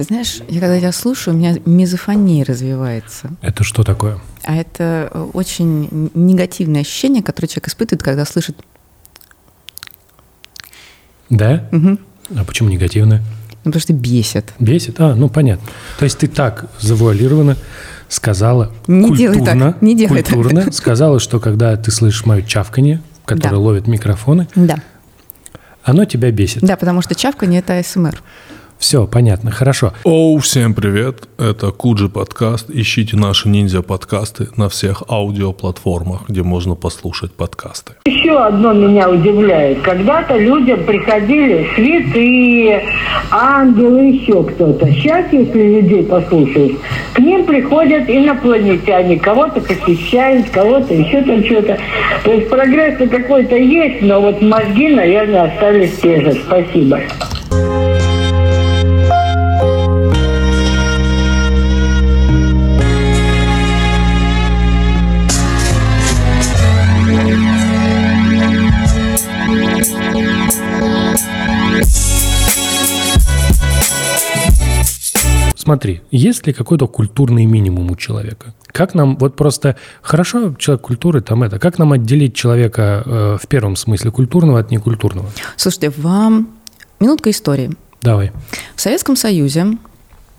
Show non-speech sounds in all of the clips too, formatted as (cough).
Ты знаешь, я когда тебя слушаю, у меня мизофония развивается. Это что такое? А это э, очень негативное ощущение, которое человек испытывает, когда слышит... Да? Угу. А почему негативное? Ну, потому что бесит. Бесит? А, ну понятно. То есть ты так завуалированно сказала Не культурно, делай так, не делай так. культурно сказала, что когда ты слышишь мое чавканье, которое Да. ловит микрофоны, Да. оно тебя бесит. Да, потому что чавка не это АСМР. Все, понятно, хорошо. Оу, всем привет! Это Куджи подкаст. Ищите наши ниндзя подкасты на всех аудиоплатформах, где можно послушать подкасты. Еще одно меня удивляет. Когда-то людям приходили святые, ангелы, еще кто-то. Сейчас, если людей послушать, к ним приходят инопланетяне. Кого-то посещают, кого-то еще там что-то. То есть прогресс какой-то есть, но вот мозги, наверное, остались те же. Спасибо. Смотри, есть ли какой-то культурный минимум у человека? Как нам, вот просто хорошо человек культуры, там это, как нам отделить человека э, в первом смысле культурного от некультурного? Слушайте, вам минутка истории. Давай. В Советском Союзе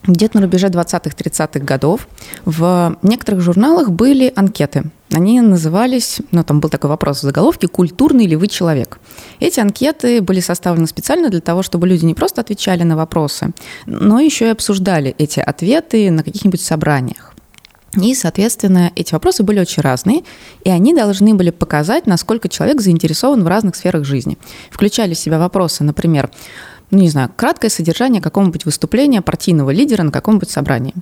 где-то на рубеже 20-30-х годов в некоторых журналах были анкеты. Они назывались, ну там был такой вопрос в заголовке «Культурный ли вы человек?». Эти анкеты были составлены специально для того, чтобы люди не просто отвечали на вопросы, но еще и обсуждали эти ответы на каких-нибудь собраниях. И, соответственно, эти вопросы были очень разные, и они должны были показать, насколько человек заинтересован в разных сферах жизни. Включали в себя вопросы, например, ну, не знаю, краткое содержание какого-нибудь выступления партийного лидера на каком-нибудь собрании.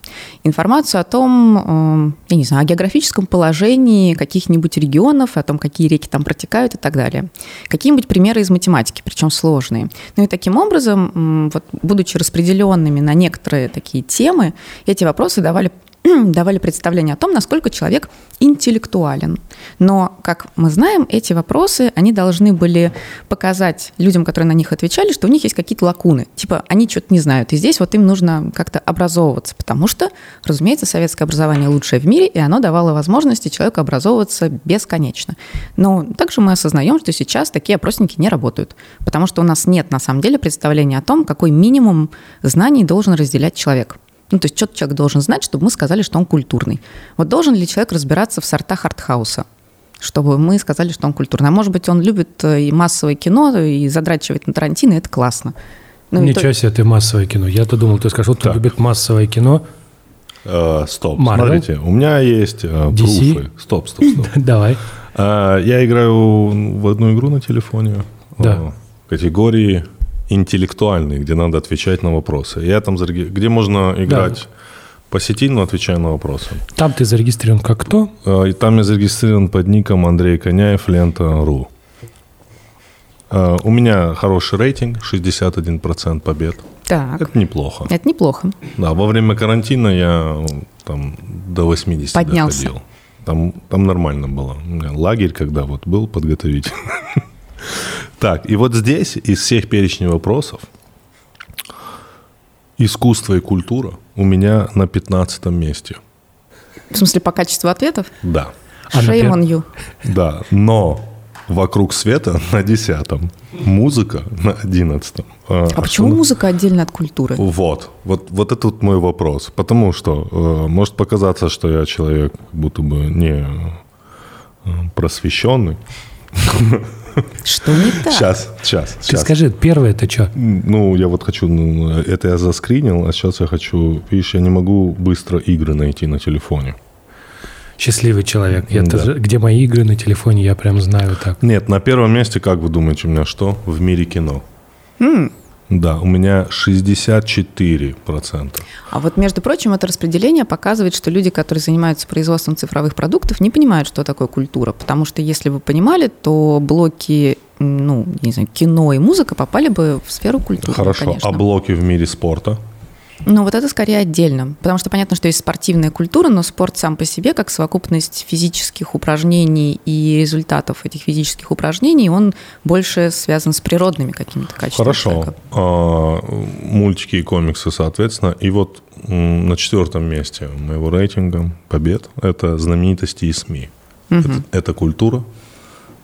Информацию о том, э, я не знаю, о географическом положении каких-нибудь регионов, о том, какие реки там протекают и так далее. Какие-нибудь примеры из математики, причем сложные. Ну и таким образом, вот, будучи распределенными на некоторые такие темы, эти вопросы давали (clears throat) давали представление о том, насколько человек интеллектуален. Но, как мы знаем, эти вопросы, они должны были показать людям, которые на них отвечали, что у них есть какие-то лакуны. Типа, они что-то не знают. И здесь вот им нужно как-то образовываться, потому что, разумеется, советское образование лучшее в мире, и оно давало возможности человеку образовываться бесконечно. Но также мы осознаем, что сейчас такие опросники не работают, потому что у нас нет, на самом деле, представления о том, какой минимум знаний должен разделять человек. Ну, то есть что человек должен знать, чтобы мы сказали, что он культурный. Вот должен ли человек разбираться в сортах артхауса, чтобы мы сказали, что он культурный. А может быть, он любит э, и массовое кино, и задрачивает на Тарантино, и это классно. Ну, Ничего то- себе, ты массовое кино. Я-то думал, ты скажешь, вот Так. любит массовое кино. Э, стоп, Marvel? смотрите, у меня есть э, DC? пруфы. Стоп, стоп, стоп. (laughs) Давай. Э, Я играю в одну игру на телефоне. Да. э, Категории интеллектуальные, где надо отвечать на вопросы. Я там, зареги- где можно играть по сети, но отвечая на вопросы. Там ты зарегистрирован как кто? Э, И там я зарегистрирован под ником Андрей Коняев, лента.ру. Э, У меня хороший рейтинг, 61% побед. Так, Это неплохо. это неплохо. Да, во время карантина я там до 80 Поднялся. доходил. Там, там нормально было. У меня лагерь, когда вот был подготовить. (laughs) Так, и вот здесь из всех перечней вопросов искусство и культура у меня на 15 месте. В смысле, по качеству ответов? Да, А, Shame on you. да, но вокруг света (laughs) на 10 музыка на 11 А почему музыка отдельно от культуры? Вот, вот, вот это вот мой вопрос. Потому что э, может показаться, что я человек будто бы не э, просвещенный. (laughs) Что не так? Сейчас, сейчас, Ты сейчас. скажи, первое это что? Ну, я вот хочу, ну, это я заскринил, а сейчас я хочу, видишь, я не могу быстро игры найти на телефоне. Счастливый человек. Я Да. тоже- где мои игры на телефоне, я прям знаю так. Нет, на первом месте, как вы думаете, у меня что? В мире кино. Да, у меня 64%. А вот, между прочим, это распределение показывает, что люди, которые занимаются производством цифровых продуктов, не понимают, что такое культура. Потому что если вы понимали, то блоки ну, не знаю, кино и музыка попали бы в сферу культуры. Хорошо, конечно. а блоки в мире спорта? Ну, вот это скорее отдельно, потому что понятно, что есть спортивная культура, но спорт сам по себе, как совокупность физических упражнений и результатов этих физических упражнений, он больше связан с природными какими-то качествами. Хорошо. А, мультики и комиксы, соответственно. И вот на четвертом месте моего рейтинга побед – это знаменитости и СМИ. Угу. Это, это культура,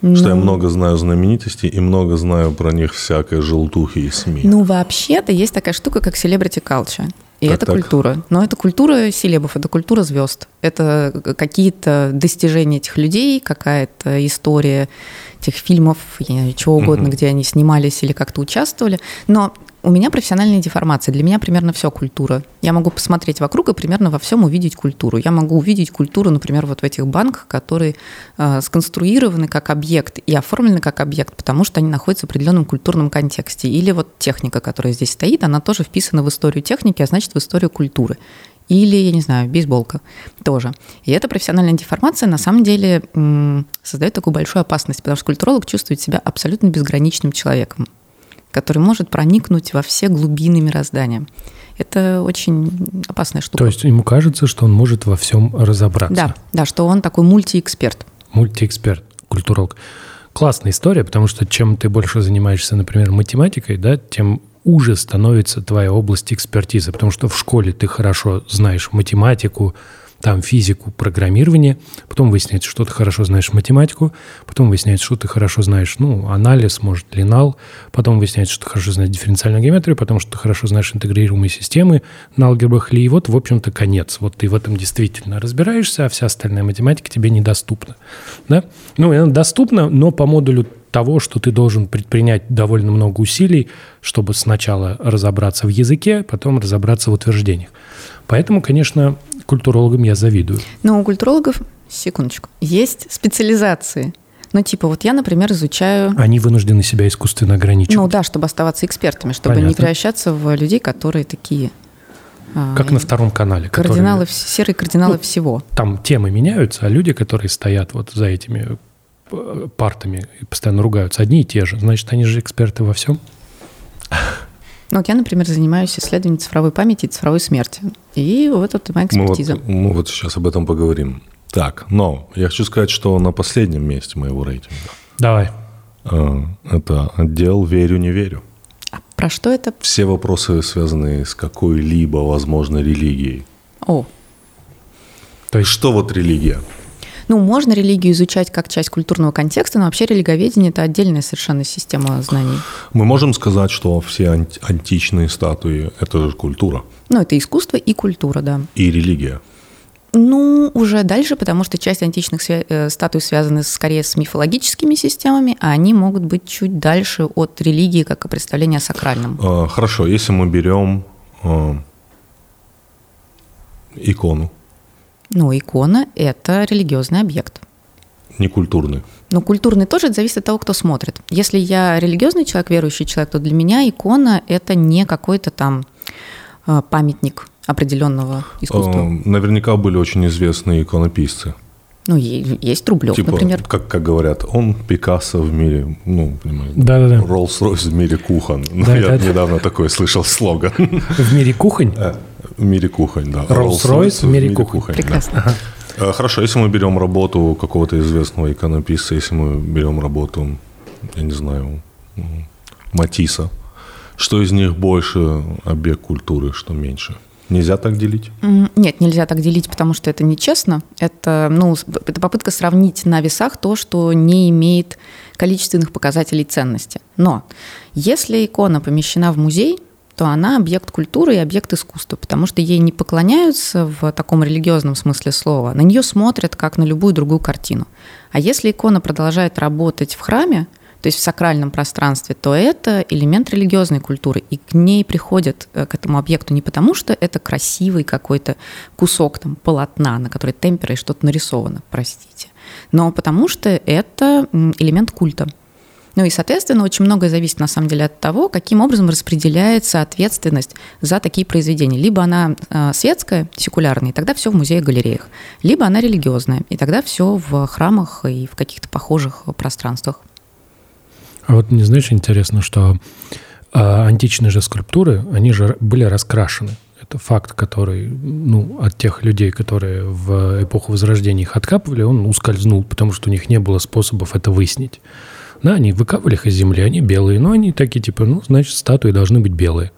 ну, что я много знаю знаменитостей и много знаю про них всякой желтухи и СМИ. Ну, вообще-то есть такая штука, как celebrity culture. И так, это так. культура. Но это культура селебов, это культура звезд. Это какие-то достижения этих людей, какая-то история этих фильмов, я не знаю, чего угодно, угу. где они снимались или как-то участвовали. Но у меня профессиональная деформация. Для меня примерно все культура. Я могу посмотреть вокруг и примерно во всем увидеть культуру. Я могу увидеть культуру, например, вот в этих банках, которые э, сконструированы как объект и оформлены как объект, потому что они находятся в определенном культурном контексте. Или вот техника, которая здесь стоит, она тоже вписана в историю техники, а значит в историю культуры. Или, я не знаю, бейсболка тоже. И эта профессиональная деформация на самом деле создает такую большую опасность, потому что культуролог чувствует себя абсолютно безграничным человеком который может проникнуть во все глубины мироздания. Это очень опасная штука. То есть ему кажется, что он может во всем разобраться. Да, да, что он такой мультиэксперт. Мультиэксперт, культуролог. Классная история, потому что чем ты больше занимаешься, например, математикой, да, тем уже становится твоя область экспертизы, потому что в школе ты хорошо знаешь математику, там физику, программирование, потом выясняется, что ты хорошо знаешь математику, потом выясняется, что ты хорошо знаешь, ну, анализ, может, линал, потом выясняется, что ты хорошо знаешь дифференциальную геометрию, потому что ты хорошо знаешь интегрируемые системы на алгебрах и вот, в общем-то, конец. Вот ты в этом действительно разбираешься, а вся остальная математика тебе недоступна. Да? Ну, она доступна, но по модулю того, что ты должен предпринять довольно много усилий, чтобы сначала разобраться в языке, потом разобраться в утверждениях. Поэтому, конечно, культурологам я завидую. Но у культурологов, секундочку, есть специализации. Ну, типа, вот я, например, изучаю... Они вынуждены себя искусственно ограничивать. Ну да, чтобы оставаться экспертами, чтобы Понятно. не превращаться в людей, которые такие... А, как на втором канале. Кардиналы, которые... серые кардиналы ну, всего. Там темы меняются, а люди, которые стоят вот за этими э, партами и постоянно ругаются, одни и те же. Значит, они же эксперты во всем. Ну, вот я, например, занимаюсь исследованием цифровой памяти и цифровой смерти. И вот это моя экспертиза. Мы вот, мы вот сейчас об этом поговорим. Так, но я хочу сказать, что на последнем месте моего рейтинга. Давай. Э, это отдел «Верю, не верю». А про что это? Все вопросы, связанные с какой-либо возможной религией. О. То есть что вот религия? Ну, можно религию изучать как часть культурного контекста, но вообще религоведение – это отдельная совершенно система знаний. Мы можем сказать, что все античные статуи – это же культура. Ну, это искусство и культура, да. И религия. Ну, уже дальше, потому что часть античных свя- э, статуй связаны скорее с мифологическими системами, а они могут быть чуть дальше от религии, как и представления о сакральном. А, хорошо, если мы берем а, икону. Ну, икона – это религиозный объект. Не культурный. Ну, культурный тоже, это зависит от того, кто смотрит. Если я религиозный человек, верующий человек, то для меня икона – это не какой-то там а, памятник определенного искусства. А, наверняка были очень известные иконописцы. Ну, есть Рублев, типа, например. Как, как говорят, он Пикассо в мире, ну, понимаете, да, да, да. Роллс-Ройс в мире кухон. Ну, (laughs) да, я да, недавно да. такой слышал слоган. В мире кухонь? В мире кухонь, да. Роллс-Ройс в мире кухонь. кухонь Прекрасно. Да. Ага. Хорошо, если мы берем работу какого-то известного иконописца, если мы берем работу, я не знаю, Матисса, что из них больше объект культуры, что меньше? Нельзя так делить? Нет, нельзя так делить, потому что это нечестно. Это, ну, это попытка сравнить на весах то, что не имеет количественных показателей ценности. Но если икона помещена в музей, то она объект культуры и объект искусства, потому что ей не поклоняются в таком религиозном смысле слова, на нее смотрят как на любую другую картину. А если икона продолжает работать в храме, то есть в сакральном пространстве, то это элемент религиозной культуры, и к ней приходят, э, к этому объекту не потому, что это красивый какой-то кусок там, полотна, на который темперой что-то нарисовано, простите, но потому что это элемент культа. Ну и, соответственно, очень многое зависит на самом деле от того, каким образом распределяется ответственность за такие произведения. Либо она э, светская, секулярная, и тогда все в музеях-галереях, либо она религиозная, и тогда все в храмах и в каких-то похожих пространствах. А вот не знаешь, интересно, что а, античные же скульптуры, они же были раскрашены. Это факт, который, ну, от тех людей, которые в эпоху Возрождения их откапывали, он ускользнул, потому что у них не было способов это выяснить. Да, они выкапывали их из земли, они белые, но они такие, типа, ну, значит, статуи должны быть белые.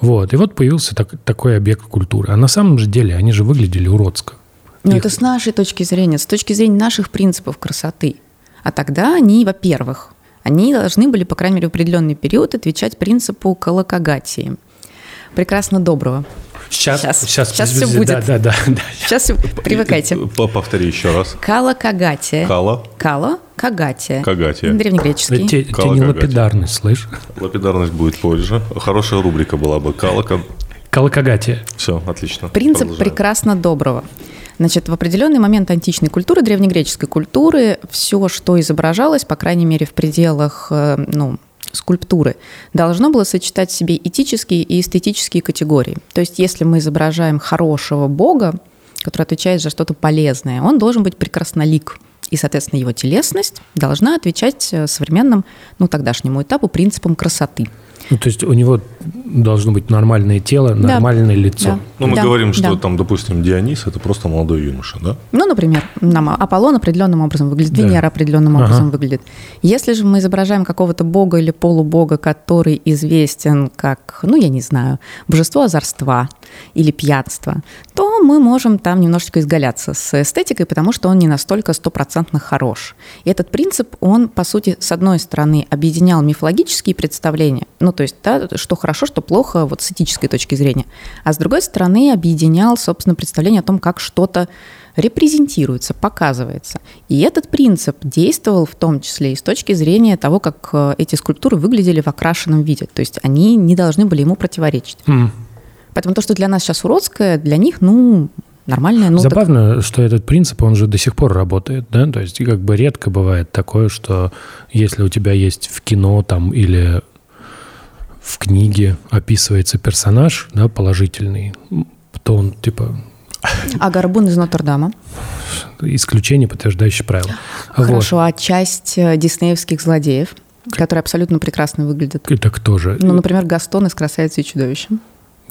Вот, и вот появился так, такой объект культуры. А на самом же деле они же выглядели уродско. Но Их- это с нашей точки зрения, с точки зрения наших принципов красоты. А тогда они, во-первых, они должны были, по крайней мере, в определенный период отвечать принципу колокогатии. Прекрасно доброго. Сейчас, Сейчас, сейчас, сейчас подожди, будет. Да, да, да. да. Сейчас привыкайте. П- Повтори еще раз. Колокогатия. Кала. Кало, кагатия. Кагатия. Древнегреческий. Те- те Кала не лапидарность, слышь? Лапидарность будет позже. Хорошая рубрика была бы. Калака. Колокогатия. Все, отлично. Принцип Продолжаем. прекрасно доброго. Значит, в определенный момент античной культуры, древнегреческой культуры, все, что изображалось, по крайней мере, в пределах э, ну, скульптуры, должно было сочетать в себе этические и эстетические категории. То есть, если мы изображаем хорошего бога, который отвечает за что-то полезное, он должен быть прекраснолик. И, соответственно, его телесность должна отвечать э, современным, ну, тогдашнему этапу принципам красоты. Ну, то есть у него должно быть нормальное тело, Да. нормальное лицо. Да. Ну, мы Да, говорим, что да. там, допустим, Дионис это просто молодой юноша, да? Ну, например, нам Аполлон определенным образом выглядит, Да. Венера определенным Ага. образом выглядит. Если же мы изображаем какого-то бога или полубога, который известен как, ну, я не знаю, божество озорства или пьянства, то мы можем там немножечко изгаляться с эстетикой, потому что он не настолько стопроцентно хорош. И этот принцип, он, по сути, с одной стороны, объединял мифологические представления, ну, то есть, да, что хорошо, что плохо, вот с этической точки зрения, а с другой стороны, объединял, собственно, представление о том, как что-то репрезентируется, показывается. И этот принцип действовал в том числе и с точки зрения того, как э, эти скульптуры выглядели в окрашенном виде. То есть они не должны были ему противоречить. М. Поэтому то, что для нас сейчас уродское, для них, ну, нормальное. Ну, так- Забавно, что этот принцип, он же до сих пор работает, да? То есть как бы редко бывает такое, что если у тебя есть в кино там или в книге описывается персонаж, да, положительный, то он типа А горбун из Нотр-Дама? исключение, подтверждающее правило. Вот. Хорошо, а часть э, диснеевских злодеев, которые абсолютно прекрасно выглядят? Это кто же? Ну, например, Гастон из «Красавицы и чудовища».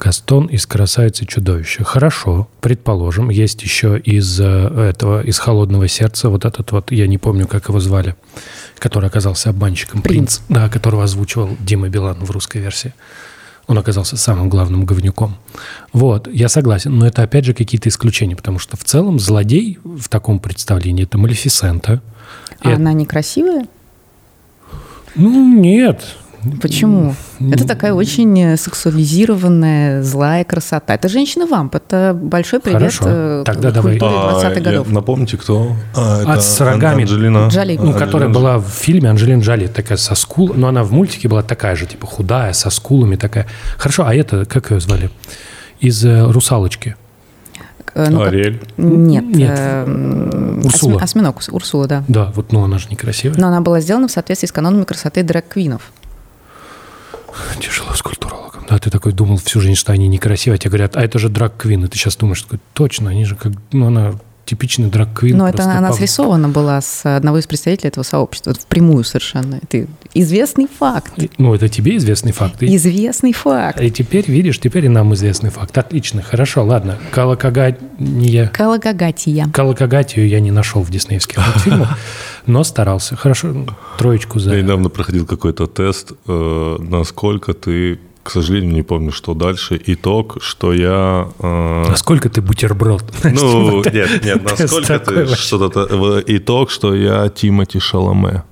Гастон из «Красавицы чудовища». Хорошо, предположим. Есть еще из э, этого, из «Холодного сердца» вот этот вот, я не помню, как его звали, который оказался обманщиком. Принц. Да, которого озвучивал Дима Билан в русской версии. Он оказался самым главным говнюком. Вот, я согласен, но это опять же какие-то исключения, потому что в целом злодей в таком представлении – это Малефисента. А И- она некрасивая? Ну, нет. Почему? Это такая очень э, сексуализированная, злая красота. Это женщина-вамп. Это большой привет Хорошо. э, Тогда давай. культуре А, 20-х я- годов. Напомните, кто? А, А, с рогами. Анджелина. Джоли. Ну, которая была в фильме Анджелина Джоли, такая со скул, но она в мультике была такая же, типа худая, со скулами такая. Хорошо, а это, как ее звали? Из э, «Русалочки». Ну, как- Ариэль. Нет. Нет. э, Урсула. осьми- Осьминог, Урсула, да. Да, вот, ну она же некрасивая. Но она была сделана в соответствии с канонами красоты дрэк-квинов. Тяжело с культурологом. Да, ты такой думал всю жизнь, что они некрасивые, а тебе говорят, а это же драг-квин. И ты сейчас думаешь, такой, точно, они же как, ну она типичный драг-квин. Но это она пов- срисована была с одного из представителей этого сообщества. Вот впрямую совершенно. Это известный факт. И- Ну, это тебе известный факт. И, Известный факт. и теперь, видишь, теперь и нам известный факт. Отлично, хорошо, ладно. Калакагатия. Калагагатия. Калакагатию я не нашел в диснеевских мультфильмах, (laughs) но старался. Хорошо, троечку за... Я недавно проходил какой-то тест, э, насколько ты, к сожалению, не помню, что дальше. Итог, что я... э, Насколько ты бутерброд? (laughs) ну, нет, нет, (laughs) насколько ты что-то... Итог, что я Тимати Шаломе.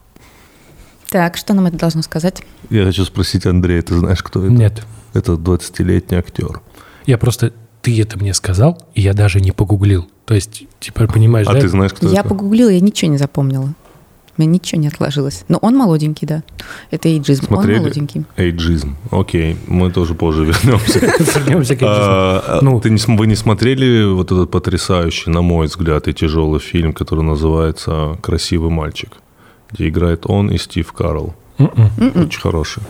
Так, что нам это должно сказать? Я хочу спросить Андрея, ты знаешь, кто это? Нет. Это 20-летний актер. Я просто... Ты это мне сказал, и я даже не погуглил. То есть, типа, понимаешь, А да? ты знаешь, кто Я это? погуглила, я ничего не запомнила. Меня ничего не отложилось. Но он молоденький, да. Это эйджизм. Смотрели? Он молоденький. Эйджизм. Окей, мы тоже позже (laughs) вернемся. Вернемся к А, Ну. Вы не смотрели вот этот потрясающий, на мой взгляд, и тяжелый фильм, который называется «Красивый мальчик», где играет он и Стив Карл. М-м. Очень хороший.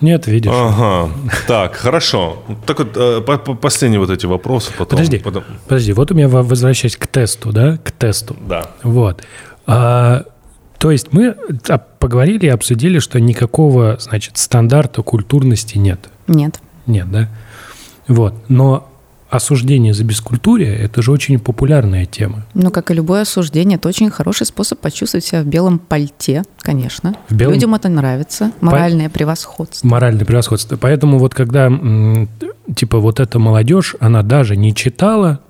Нет, видишь. Ага, так, хорошо. Так вот, э, по- по- последние вот эти вопросы потом. Подожди, потом- подожди, вот у меня во- возвращаясь к тесту, да, к тесту. Да. Вот. А, то есть мы поговорили и обсудили, что никакого, значит, стандарта культурности нет. Нет. Нет, да? Вот. Но осуждение за бескультурие – это же очень популярная тема. Ну, как и любое осуждение, это очень хороший способ почувствовать себя в белом пальте, конечно. В белом- Людям это нравится. Моральное превосходство. Моральное превосходство. Поэтому вот когда, типа, вот эта молодежь, она даже не читала,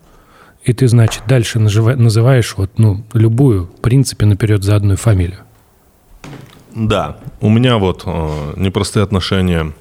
и ты, значит, дальше нажива- называешь вот, ну, любую, в принципе, наперед за одну фамилию. Да, у меня вот э, непростые отношения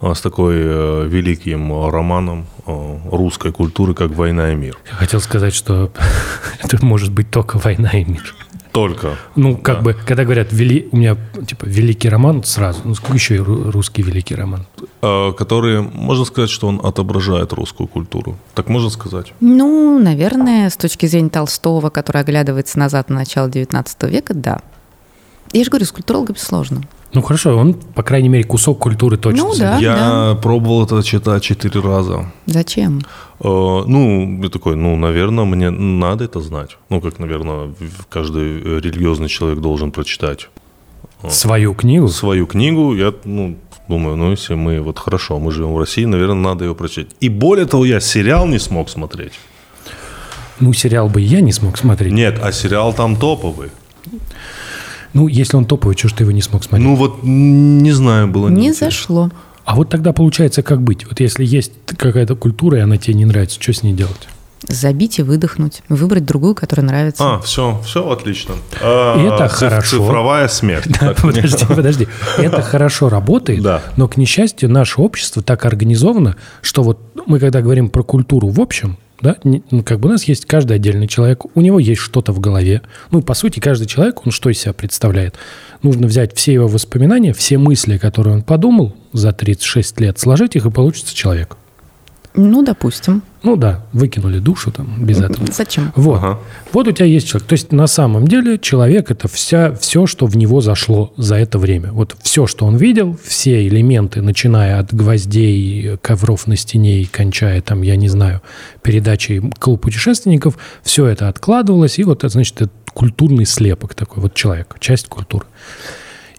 э, с такой э, великим романом э, русской культуры, как «Война и мир». Я хотел сказать, что (laughs) это может быть только война и мир. Только. Ну, как Да. бы, когда говорят, вели, у меня, типа, великий роман, сразу, ну, сколько еще и ру- русский великий роман? Э, который, можно сказать, что он отображает русскую культуру. Так можно сказать? Ну, наверное, с точки зрения Толстого, который оглядывается назад на начало XIX века, да. Я же говорю, с культурологами сложно. Ну, хорошо, он, по крайней мере, кусок культуры точно. Ну, да. Я пробовал это читать четыре раза. Зачем? Э, Ну, я такой, ну, наверное, мне надо это знать. Ну, как, наверное, каждый э, религиозный человек должен прочитать Свою книгу. свою книгу. Я, ну, думаю, ну, если мы, вот хорошо, мы живем в России, наверное, надо ее прочитать. И более того, я сериал не смог смотреть. Ну, сериал бы я не смог смотреть. Нет, а сериал там топовый. Ну, если он топовый, чего ж ты его не смог смотреть? Ну, вот, не знаю, было Не неинтересно. зашло. А вот тогда получается как быть? Вот если есть какая-то культура, и она тебе не нравится, что с ней делать? Забить и выдохнуть. Выбрать другую, которая нравится. А, все, все отлично. А, Это хорошо. Цифровая смерть. Да, Так, подожди, (laughs) подожди. Это хорошо работает, Да. но, к несчастью, наше общество так организовано, что вот мы, когда говорим про культуру в общем, да, ну, как бы у нас есть каждый отдельный человек, у него есть что-то в голове. Ну, по сути, каждый человек, он что из себя представляет? Нужно взять все его воспоминания, все мысли, которые он подумал за 36 лет, сложить их, и получится человек. Ну, допустим. Ну да, выкинули душу там без этого. Зачем? Вот. Ага. Вот у тебя есть человек. То есть на самом деле человек это вся, все, что в него зашло за это время. Вот все, что он видел, все элементы, начиная от гвоздей, ковров на стене и кончая там, я не знаю, передачей клуб путешественников, все это откладывалось, и вот это, значит, это культурный слепок такой, вот человек, часть культуры.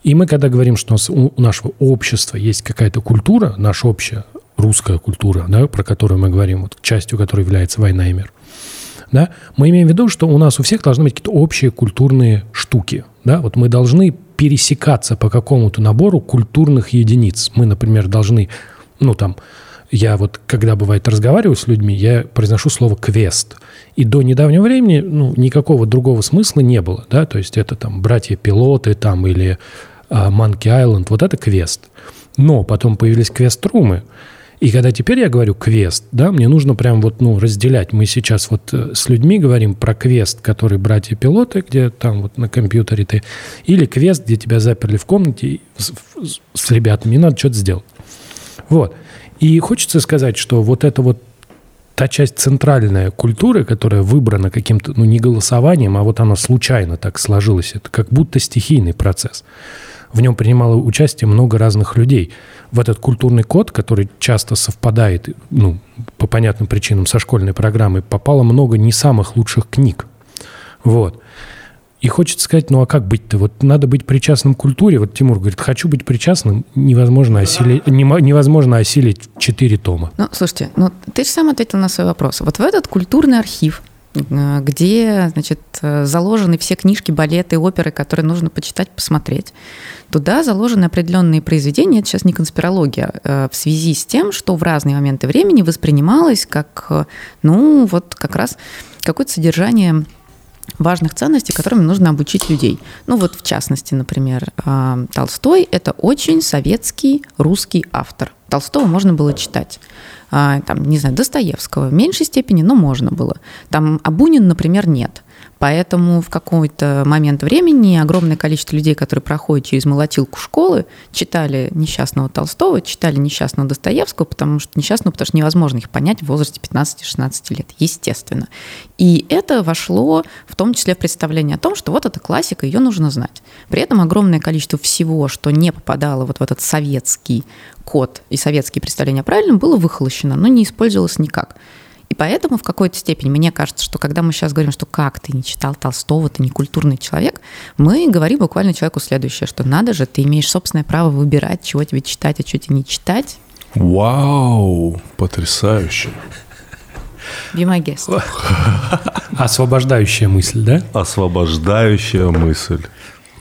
И мы, когда говорим, что у, нашего общества есть какая-то культура, наша общая русская культура, да, про которую мы говорим, вот, частью которой является война и мир, да, мы имеем в виду, что у нас у всех должны быть какие-то общие культурные штуки. Да? Вот мы должны пересекаться по какому-то набору культурных единиц. Мы, например, должны, ну там, я вот, когда бывает разговариваю с людьми, я произношу слово «квест». И до недавнего времени ну, никакого другого смысла не было. Да? То есть это там братья-пилоты там, или а, Monkey вот это квест. Но потом появились квест-румы, и когда теперь я говорю квест, да, мне нужно прям вот, ну, разделять. Мы сейчас вот э, с людьми говорим про квест, который братья-пилоты, где там вот на компьютере ты, или квест, где тебя заперли в комнате с, с- с ребятами, и надо что-то сделать. Вот. И хочется сказать, что вот это вот та часть центральная культуры, которая выбрана каким-то, ну, не голосованием, а вот она случайно так сложилась, это как будто стихийный процесс. В нем принимало участие много разных людей. В этот культурный код, который часто совпадает, ну, по понятным причинам, со школьной программой, попало много не самых лучших книг. Вот. И хочется сказать, ну а как быть-то? Вот надо быть причастным к культуре. Вот Тимур говорит, хочу быть причастным, невозможно осилить, невозможно осилить четыре тома. Ну, слушайте, ну ты же сам ответил на свой вопрос. Вот в этот культурный архив, э, где, значит, заложены все книжки, балеты, оперы, которые нужно почитать, посмотреть, туда заложены определенные произведения, это сейчас не конспирология, э, в связи с тем, что в разные моменты времени воспринималось как, э, ну, вот как раз какое-то содержание важных ценностей, которыми нужно обучить людей. Ну вот в частности, например, э, Толстой – это очень советский русский автор. Толстого можно было читать. А, Там, не знаю, Достоевского в меньшей степени, но можно было. Там а Бунин, например, нет. Поэтому в какой-то момент времени огромное количество людей, которые проходят через молотилку школы, читали несчастного Толстого, читали несчастного Достоевского, потому что несчастного, потому что невозможно их понять в возрасте 15-16 лет, естественно. И это вошло в том числе в представление о том, что вот эта классика, ее нужно знать. При этом огромное количество всего, что не попадало вот в этот советский код и советские представления о правильном, было выхолощено, но не использовалось никак. Поэтому в какой-то степени мне кажется, что когда мы сейчас говорим, что как ты не читал Толстого, ты не культурный человек, мы говорим буквально человеку следующее, что надо же, ты имеешь собственное право выбирать, чего тебе читать, а чего тебе не читать. Вау, потрясающе. Be my guest. Освобождающая мысль, да? Освобождающая мысль.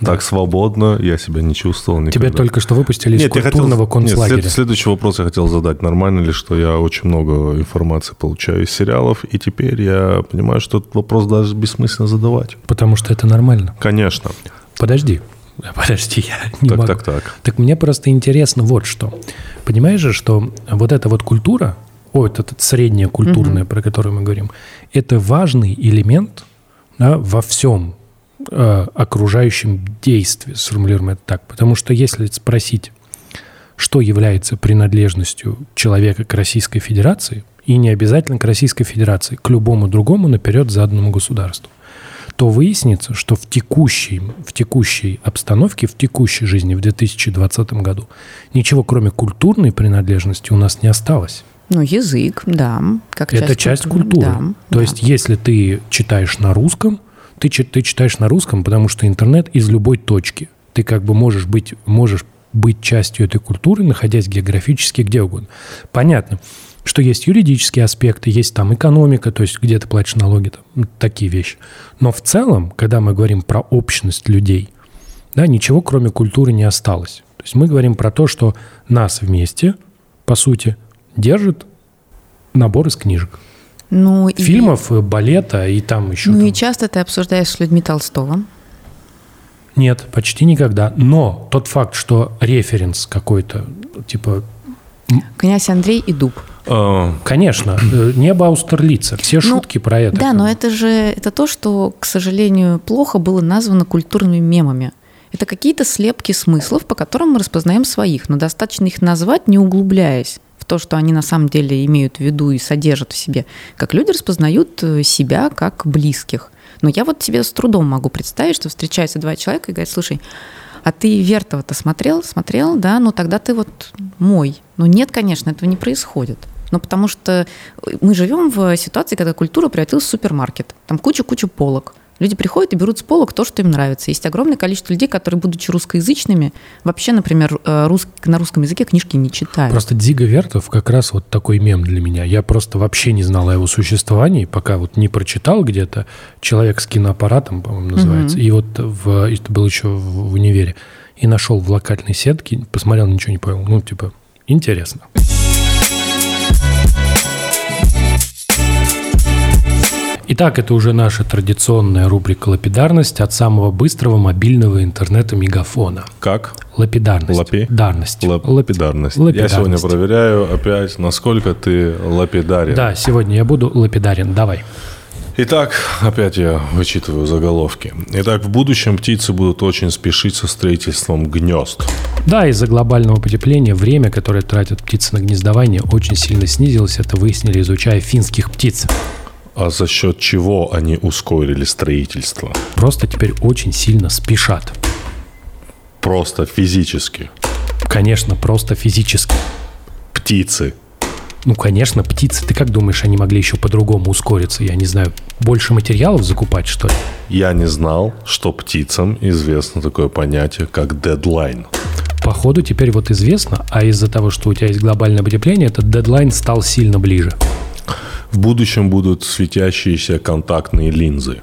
Так свободно я себя не чувствовал никогда. Тебя только что выпустили из Нет, я хотел- культурного нет, концлагеря. след- следующий вопрос я хотел задать. Нормально ли, что я очень много информации получаю из сериалов, и теперь я понимаю, что этот вопрос даже бессмысленно задавать? Потому что это нормально. Конечно. Подожди. (laughs) Подожди, я не Так, могу. так, так. Так мне просто интересно вот что. Понимаешь же, что вот эта вот культура, о, вот эта средняя культурная, про которую мы говорим, это важный элемент да, во всем э, окружающем действии, сформулируем это так. Потому что если спросить, что является принадлежностью человека к Российской Федерации, и не обязательно к Российской Федерации, к любому другому наперед заданному государству, то выяснится, что в текущей, в текущей обстановке, в текущей жизни в 2020 году ничего кроме культурной принадлежности у нас не осталось. Ну, язык, да. Как Это часть культуры. Да, То да. есть, если ты читаешь на русском, ты, ты читаешь на русском, потому что интернет из любой точки. Ты как бы можешь быть, можешь быть частью этой культуры, находясь географически где угодно. Понятно, что есть юридические аспекты, есть там экономика, то есть где ты платишь налоги, там, ну, такие вещи. Но в целом, когда мы говорим про общность людей, да, ничего кроме культуры не осталось. То есть мы говорим про то, что нас вместе, по сути, держит набор из книжек. Ну, и- Фильмов, э, балета и там еще... Ну там- и часто ты обсуждаешь с людьми Толстого. Нет, почти никогда. Но тот факт, что референс какой-то, типа, Князь Андрей и Дуб. А, конечно, э, небо Аустерлица, все Ну, шутки про это. Да, но это же это то, что, к сожалению, плохо было названо культурными мемами. Это какие-то слепки смыслов, по которым мы распознаем своих, но достаточно их назвать, не углубляясь то, что они на самом деле имеют в виду и содержат в себе. Как люди распознают э, себя как близких. Но я вот себе с трудом могу представить, что встречаются два человека и говорят, слушай, а ты Вертова-то смотрел? Смотрел, да? Ну тогда ты вот мой. Ну нет, конечно, этого не происходит. Ну, потому что мы живем в ситуации, когда культура превратилась в супермаркет. Там куча-куча полок. Люди приходят и берут с полок то, что им нравится. Есть огромное количество людей, которые, будучи русскоязычными, вообще, например, э, рус- на русском языке книжки не читают. Просто Дзига Вертов как раз вот такой мем для меня. Я просто вообще не знал о его существовании, пока вот не прочитал где-то «Человек с киноаппаратом», по-моему, называется. И вот в, это было еще в универе. И нашел в локальной сетке, посмотрел, ничего не понял. Ну, типа, интересно. Итак, это уже наша традиционная рубрика «Лапидарность» от самого быстрого мобильного интернета Мегафона. как? Лапидарность. Лапи? Дарность. Лап- лапидарность. Я Лапидарность. сегодня проверяю опять, насколько ты лапидарен. Да, сегодня я буду лапидарен. Давай. Итак, опять я вычитываю заголовки. Итак, в будущем птицы будут очень спешить со строительством гнезд. Да, из-за глобального потепления время, которое тратят птицы на гнездование, очень сильно снизилось. Это выяснили, изучая финских птиц. А за счет чего они ускорили строительство? Просто теперь очень сильно спешат. Просто физически. Конечно, просто физически. Птицы. Ну, конечно, птицы. Ты как думаешь, они могли еще по-другому ускориться? Я не знаю, больше материалов закупать, что ли? Я не знал, что птицам известно такое понятие, как дедлайн. Походу, теперь вот известно, а из-за того, что у тебя есть глобальное потепление, этот дедлайн стал сильно ближе. В будущем будут светящиеся контактные линзы.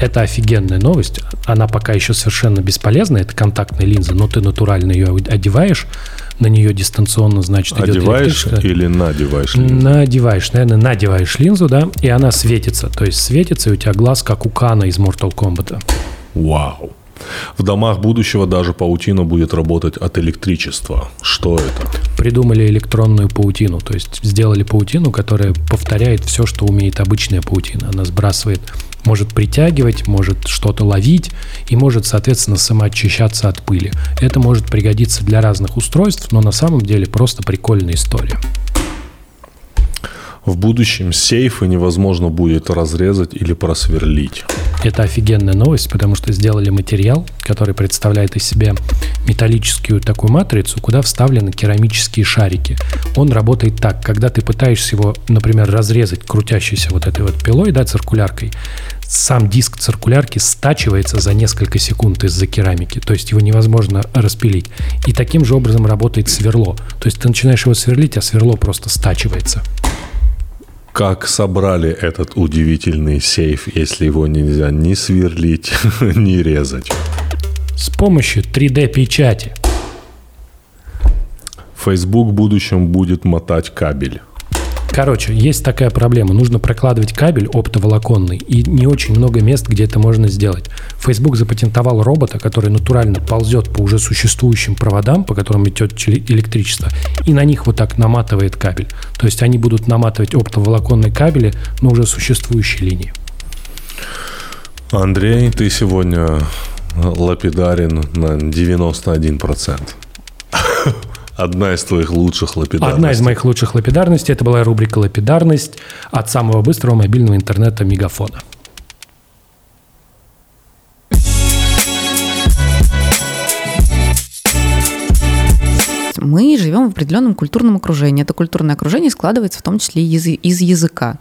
Это офигенная новость. Она пока еще совершенно бесполезна, это контактная линза, но ты натурально ее одеваешь, на нее дистанционно, значит, идет Одеваешь или надеваешь линзы? Надеваешь, наверное, надеваешь линзу, да, и она светится. То есть светится, и у тебя глаз, как у Кана из Mortal Kombat. Вау. В домах будущего даже паутина будет работать от электричества. Что это? Придумали электронную паутину, то есть сделали паутину, которая повторяет все, что умеет обычная паутина. Она сбрасывает, может притягивать, может что-то ловить и может, соответственно, самоочищаться от пыли. Это может пригодиться для разных устройств, но на самом деле просто прикольная история. В будущем сейфы невозможно будет разрезать или просверлить. Это офигенная новость, потому что сделали материал, который представляет из себя металлическую такую матрицу, куда вставлены керамические шарики. Он работает так, когда ты пытаешься его, например, разрезать крутящейся вот этой вот пилой, да, циркуляркой, сам диск циркулярки стачивается за несколько секунд из-за керамики, то есть его невозможно распилить. И таким же образом работает сверло. То есть ты начинаешь его сверлить, а сверло просто стачивается как собрали этот удивительный сейф, если его нельзя ни сверлить, (laughs) ни резать? С помощью 3D-печати. Facebook в будущем будет мотать кабель. Короче, есть такая проблема. Нужно прокладывать кабель оптоволоконный, и не очень много мест, где это можно сделать. Facebook запатентовал робота, который натурально ползет по уже существующим проводам, по которым идет электричество, и на них вот так наматывает кабель. То есть они будут наматывать оптоволоконные кабели на уже существующие линии. Андрей, ты сегодня лапидарен на 91%. Одна из твоих лучших лапидарностей. Одна из моих лучших лапидарностей. Это была рубрика «Лапидарность» от самого быстрого мобильного интернета Мегафона. Мы живем в определенном культурном окружении. Это культурное окружение складывается в том числе из, из языка.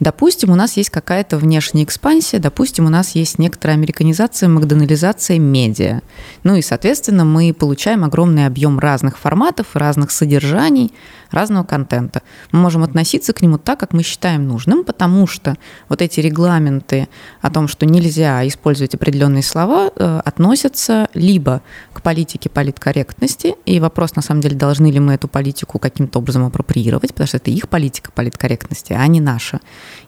Допустим, у нас есть какая-то внешняя экспансия, допустим, у нас есть некоторая американизация, макдонализация медиа. Ну и, соответственно, мы получаем огромный объем разных форматов, разных содержаний, разного контента. Мы можем относиться к нему так, как мы считаем нужным, потому что вот эти регламенты о том, что нельзя использовать определенные слова, э, относятся либо к политике политкорректности, и вопрос, на самом деле, должны ли мы эту политику каким-то образом апроприировать, потому что это их политика политкорректности, а не наша.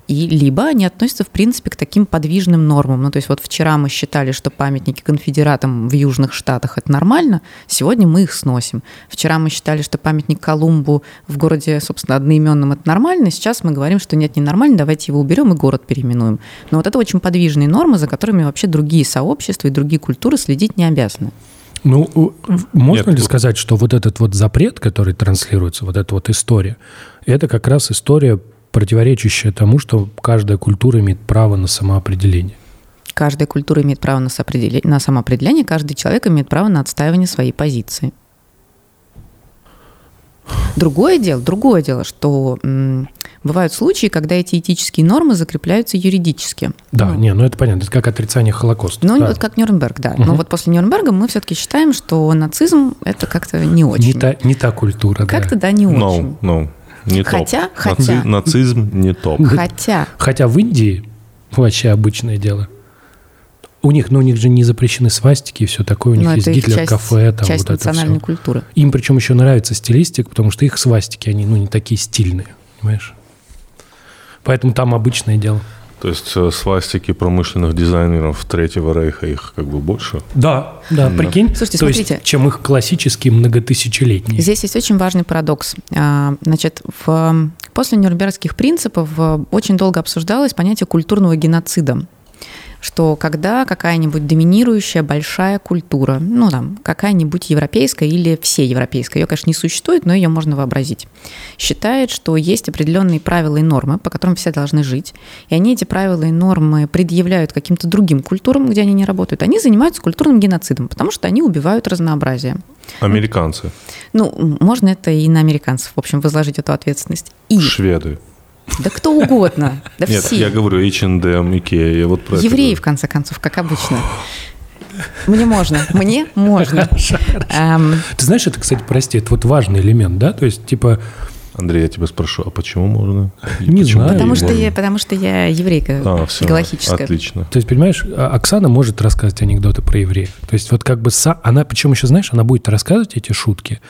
И либо они относятся, в принципе, к таким подвижным нормам. Ну, то есть вот вчера мы считали, что памятники конфедератам в Южных Штатах – это нормально, сегодня мы их сносим. Вчера мы считали, что памятник Колумбу в городе, собственно, одноименном – это нормально, сейчас мы говорим, что нет, не нормально, давайте его уберем и город переименуем. Но вот это очень подвижные нормы, за которыми вообще другие сообщества и другие культуры следить не обязаны. Ну, можно Нет, ли сказать, что вот этот вот запрет, который транслируется, вот эта вот история, это как раз история противоречащее тому, что каждая культура имеет право на самоопределение. Каждая культура имеет право на, на самоопределение, каждый человек имеет право на отстаивание своей позиции. Другое дело, другое дело, что м, бывают случаи, когда эти этические нормы закрепляются юридически. Да, ну, не, ну это понятно, это как отрицание Холокоста. Ну, да. вот как Нюрнберг, да. Угу. Но вот после Нюрнберга мы все-таки считаем, что нацизм это как-то не очень. Не та, не та культура, Как-то да, не no, очень. No. Не хотя, топ. хотя. Наци, нацизм не топ. Хотя. Хотя в Индии вообще обычное дело. У них, ну, у них же не запрещены свастики и все такое. У них Но ну, есть Гитлер, часть, кафе, там часть вот это национальной все. культуры. Им причем еще нравится стилистика, потому что их свастики, они, ну, не такие стильные, понимаешь? Поэтому там обычное дело. То есть э, свастики промышленных дизайнеров Третьего Рейха их как бы больше? Да, да, да. прикинь. Слушайте, То смотрите. Есть, чем их классические многотысячелетние. Здесь есть очень важный парадокс. А, значит, в, после Нюрнбергских принципов э, очень долго обсуждалось понятие культурного геноцида что когда какая-нибудь доминирующая большая культура, ну там какая-нибудь европейская или все европейская, ее, конечно, не существует, но ее можно вообразить, считает, что есть определенные правила и нормы, по которым все должны жить, и они эти правила и нормы предъявляют каким-то другим культурам, где они не работают, они занимаются культурным геноцидом, потому что они убивают разнообразие. Американцы. Ну, можно это и на американцев, в общем, возложить эту ответственность. И Шведы. Да кто угодно. Да Нет, все. я говорю H&M, Ikea, я вот про Евреи, в конце концов, как обычно. Мне можно, мне можно. Эм... Ты знаешь, это, кстати, прости, это вот важный элемент, да? То есть, типа... Андрей, я тебя спрошу, а почему можно? Не почему знаю. Потому что, я, потому что я еврейка а, все, галахическая. Отлично. То есть, понимаешь, а, Оксана может рассказывать анекдоты про евреев. То есть, вот как бы са... она, причем еще, знаешь, она будет рассказывать эти шутки,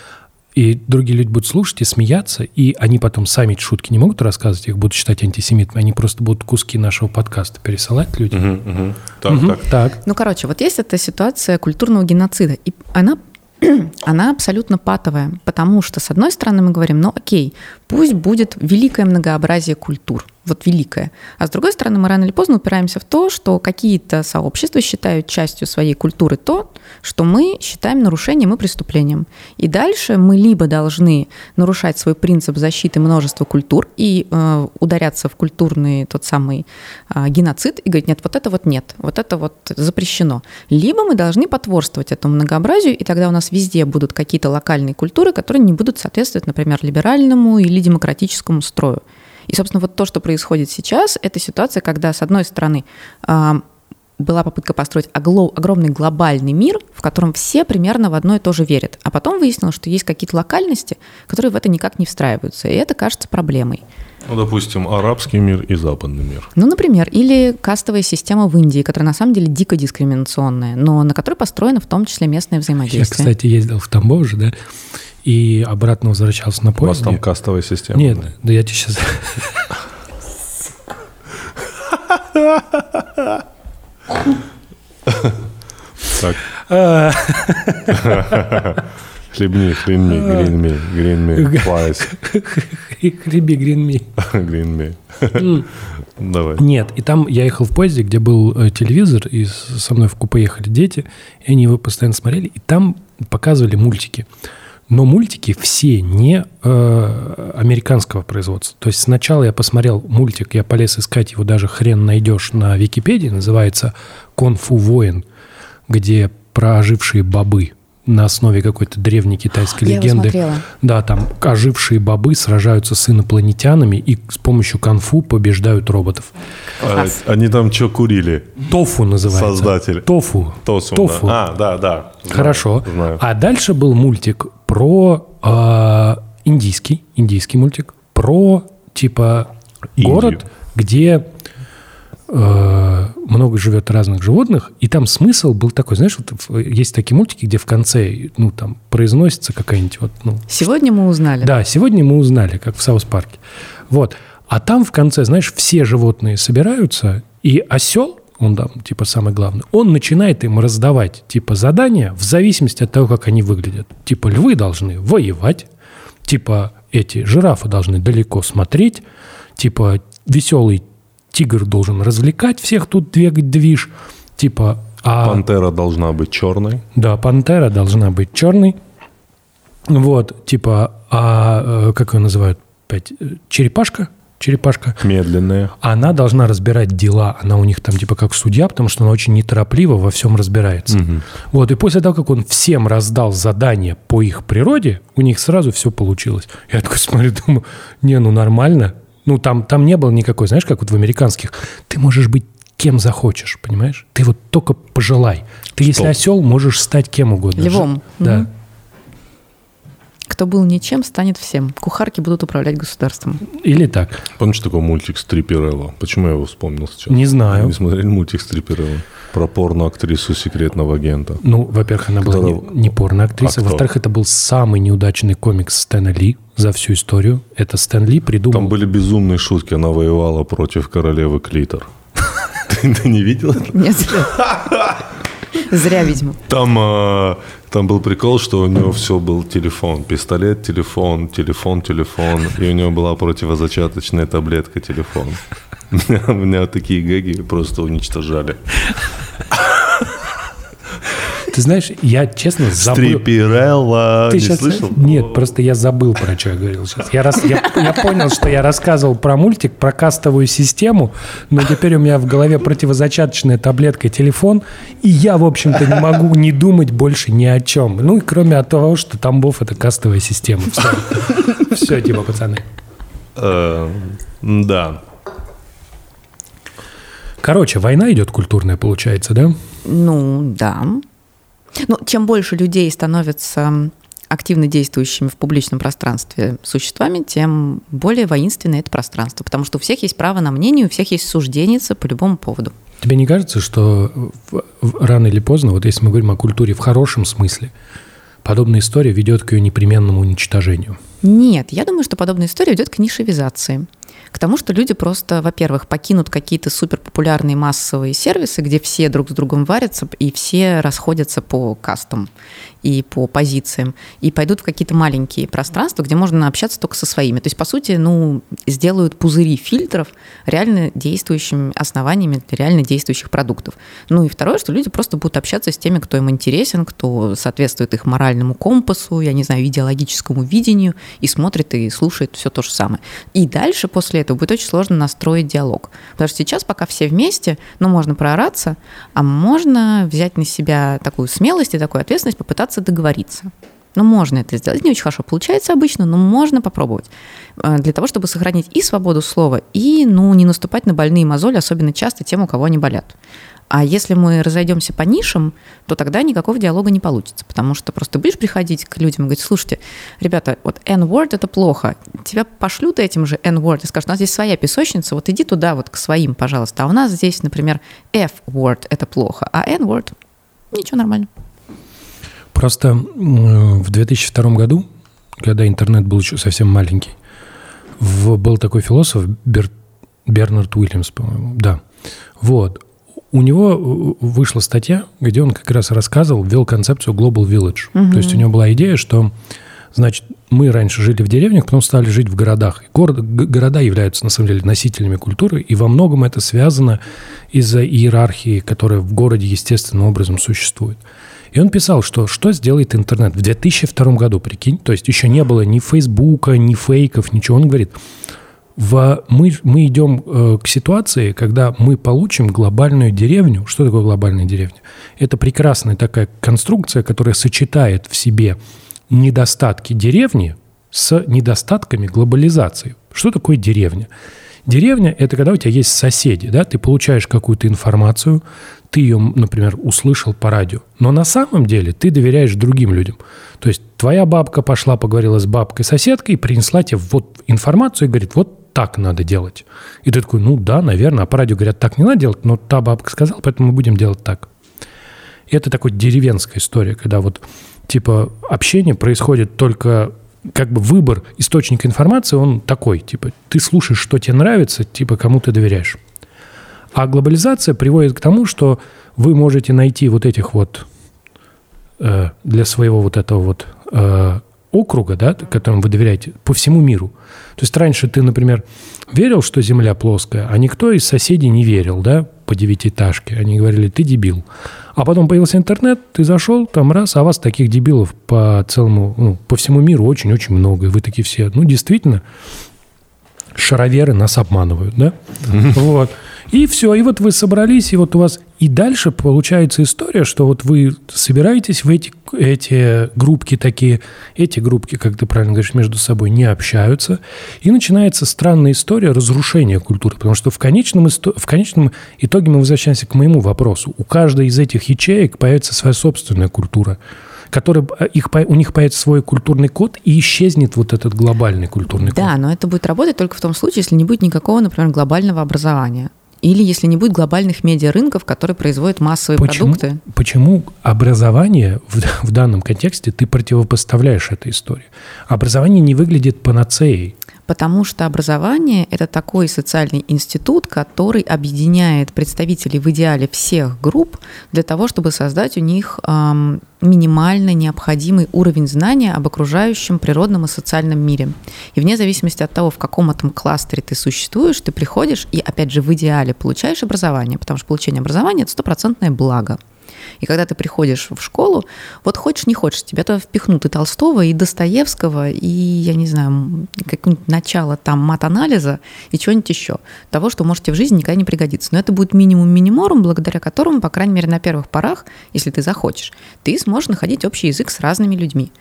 и другие люди будут слушать и смеяться, и они потом сами эти шутки не могут рассказывать, их будут считать антисемитами, они просто будут куски нашего подкаста пересылать людям. Угу, угу. Так, Мгм, так. так. Ну, короче, вот есть эта ситуация культурного геноцида, и она (clears throat) она абсолютно патовая, потому что, с одной стороны, мы говорим, ну окей, Пусть будет великое многообразие культур вот великое. А с другой стороны, мы рано или поздно упираемся в то, что какие-то сообщества считают частью своей культуры то, что мы считаем нарушением и преступлением. И дальше мы либо должны нарушать свой принцип защиты множества культур и э, ударяться в культурный тот самый э, геноцид и говорить, нет, вот это вот нет, вот это вот запрещено. Либо мы должны потворствовать этому многообразию, и тогда у нас везде будут какие-то локальные культуры, которые не будут соответствовать, например, либеральному или демократическому строю. И, собственно, вот то, что происходит сейчас, это ситуация, когда, с одной стороны, была попытка построить огромный глобальный мир, в котором все примерно в одно и то же верят. А потом выяснилось, что есть какие-то локальности, которые в это никак не встраиваются. И это кажется проблемой. Ну, допустим, арабский мир и западный мир. Ну, например, или кастовая система в Индии, которая на самом деле дико дискриминационная, но на которой построено в том числе местное взаимодействие. Я, кстати, ездил в Тамбов же, да, и обратно возвращался на поезде. У вас там кастовая система? Нет, да, да я тебе сейчас... Так. (laughs) Хлебни, хлебни, гринми, гринми, флайс. Хлеби, гринми. (laughs) Гринми. Давай. Нет, и там я ехал в поезде, где был э, телевизор, и со мной в купе ехали дети, и они его постоянно смотрели, и там показывали мультики. Но мультики все не э, американского производства. То есть сначала я посмотрел мультик, я полез искать его, даже хрен найдешь на Википедии, называется «Конфу воин», где про ожившие бобы на основе какой-то древней китайской Я легенды. Его смотрела. да, там ожившие бобы сражаются с инопланетянами и с помощью конфу побеждают роботов. А, они там что курили? Тофу называется. Создатель. Тофу. Тосу, Тофу. Да. А, да, да. Знаю, Хорошо. Знаю. А дальше был мультик про э, индийский, индийский мультик, про типа Индию. город, где э, много живет разных животных, и там смысл был такой, знаешь, вот есть такие мультики, где в конце, ну, там, произносится какая-нибудь вот, ну, Сегодня мы узнали. да, сегодня мы узнали, как в Саус-парке. Вот. А там в конце, знаешь, все животные собираются, и осел, он там, типа, самый главный, он начинает им раздавать, типа, задания в зависимости от того, как они выглядят. Типа, львы должны воевать, типа, эти жирафы должны далеко смотреть, типа, веселый тигр должен развлекать всех тут двигать движ, типа, а... Пантера должна быть черной. Да, пантера должна быть черной. Вот, типа, а э, как ее называют? Опять, э, черепашка? Черепашка. Медленная. Она должна разбирать дела. Она у них там типа как судья, потому что она очень неторопливо во всем разбирается. Вот, и после того, как он всем раздал задание по их природе, у них сразу все получилось. Я такой смотрю, думаю, не, ну нормально. Ну, там, там не было никакой, знаешь, как вот в американских, ты можешь быть кем захочешь, понимаешь? Ты вот только пожелай. Ты, если осел, можешь стать кем угодно. Львом. Да. Мгм. Кто был ничем, станет всем. Кухарки будут управлять государством. Или так. Помнишь такой мультик Стрипперелло? Почему я его вспомнил сейчас? Не знаю. Не смотрели мультик Стрипперелло? Про порно-актрису секретного агента. Ну, во-первых, она была Которого- не, не порно-актриса. А? Во-вторых, это был самый неудачный комикс Стэна Ли за всю историю. Это Стэн Ли придумал... Там были безумные шутки. Она воевала против королевы Клитор. (laughs) Ты ты не видел это? Нет. Зря, видимо. Там, э, там был прикол, что у него все был телефон. Пистолет, телефон, телефон, телефон. И у него была противозачаточная таблетка телефон. (laughs) Меня, меня такие гэги просто уничтожали. Ты знаешь, я честно забыл... Стрипперелла. Ты Не щас- слышал? Нет, просто я забыл, про что я говорил сейчас. Я, раз, я, я понял, что я рассказывал про мультик, про кастовую систему, но теперь у меня в голове противозачаточная таблетка и телефон, и я, в общем-то, не могу не думать больше ни о чем. Ну, и кроме от того, что Тамбов – это кастовая система. Все, Все, типа, пацаны. Э, Да. Короче, война идет культурная, получается, да? Ну, да. Ну, чем больше людей становятся активно действующими в публичном пространстве существами, тем более воинственное это пространство, потому что у всех есть право на мнение, у всех есть сужденица по любому поводу. Тебе не кажется, что рано или поздно, вот если мы говорим о культуре в хорошем смысле, подобная история ведет к ее непременному уничтожению? Нет, я думаю, что подобная история идет к нишевизации. К тому, что люди просто, во-первых, покинут какие-то суперпопулярные массовые сервисы, где все друг с другом варятся и все расходятся по кастам и по позициям, и пойдут в какие-то маленькие пространства, где можно общаться только со своими. То есть, по сути, ну, сделают пузыри фильтров реально действующими основаниями для реально действующих продуктов. Ну и второе, что люди просто будут общаться с теми, кто им интересен, кто соответствует их моральному компасу, я не знаю, идеологическому видению, и смотрит и слушает все то же самое. И дальше после этого будет очень сложно настроить диалог. Потому что сейчас, пока все вместе, ну, можно проораться, а можно взять на себя такую смелость и такую ответственность, попытаться договориться. Ну, можно это сделать. Не очень хорошо получается обычно, но можно попробовать. Э, для того, чтобы сохранить и свободу слова, и ну, не наступать на больные мозоли, особенно часто тем, у кого они болят. А если мы разойдемся по нишам, то тогда никакого диалога не получится, потому что просто будешь приходить к людям и говорить, слушайте, ребята, вот N-word – это плохо, тебя пошлют этим же N-word и скажут, у нас здесь своя песочница, вот иди туда вот к своим, пожалуйста, а у нас здесь, например, F-word – это плохо, а N-word – ничего, нормально. Просто в 2002 году, когда интернет был еще совсем маленький, был такой философ Бер, Бернард Уильямс, по-моему, да. Вот у него э, вышла статья, где он как раз рассказывал, ввел концепцию Global Village. Угу. То есть у него была идея, что, значит, мы раньше жили в деревнях, потом стали жить в городах. Город, города являются, на самом деле, носителями культуры, и во многом это связано из-за иерархии, которая в городе естественным образом существует. И он писал, что что сделает интернет в 2002 году, прикинь, то есть еще не было ни Фейсбука, ни фейков, ничего. Он говорит, в, мы, мы идем э, к ситуации, когда мы получим глобальную деревню. Что такое глобальная деревня? Это прекрасная такая конструкция, которая сочетает в себе недостатки деревни с недостатками глобализации. Что такое деревня? Деревня – это когда у тебя есть соседи, да, ты получаешь какую-то информацию, ты ее, например, услышал по радио, но на самом деле ты доверяешь другим людям. То есть твоя бабка пошла, поговорила с бабкой-соседкой, принесла тебе вот информацию и говорит, вот так надо делать. И ты такой, ну да, наверное, а по радио говорят, так не надо делать, но та бабка сказала, поэтому мы будем делать так. И это такой деревенская история, когда вот типа общение происходит только как бы выбор источника информации, он такой, типа ты слушаешь, что тебе нравится, типа кому ты доверяешь. А глобализация приводит к тому, что вы можете найти вот этих вот э, для своего вот этого вот э, округа, да, которым вы доверяете, по всему миру. То есть раньше ты, например, верил, что Земля плоская, а никто из соседей не верил, да, по девятиэтажке. Они говорили, ты дебил. А потом появился интернет, ты зашел, там раз, а вас таких дебилов по целому, ну, по всему миру очень-очень много. И вы такие все, ну, действительно, шароверы нас обманывают, да? Вот. И все, и вот вы собрались, и вот у вас... И дальше получается история, что вот вы собираетесь в эти, эти группки такие, эти группки, как ты правильно говоришь, между собой не общаются, и начинается странная история разрушения культуры, потому что в конечном, в конечном итоге мы возвращаемся к моему вопросу. У каждой из этих ячеек появится своя собственная культура который, э, их, у них появится свой культурный код, и исчезнет вот этот глобальный культурный да, код. Да, но это будет работать только в том случае, если не будет никакого, например, глобального образования. Или если не будет глобальных медиарынков, которые производят массовые почему, продукты. Почему образование в, в данном контексте ты противопоставляешь этой истории? Образование не выглядит панацеей. Потому что образование – это такой социальный институт, который объединяет представителей в идеале всех групп для того, чтобы создать у них минимально необходимый уровень знания об окружающем природном и социальном мире. И вне зависимости от того, в каком этом кластере ты существуешь, ты приходишь и, опять же, в идеале получаешь образование, потому что получение образования – это стопроцентное благо – и когда ты приходишь в школу, вот хочешь, не хочешь, тебя туда впихнут и Толстого, и Достоевского, и, я не знаю, какое-нибудь начало там мат-анализа и чего-нибудь еще. Того, что можете в жизни никогда не пригодиться. Но это будет минимум миниморум, благодаря которому, по крайней мере, на первых порах, если ты захочешь, ты сможешь находить общий язык с разными людьми.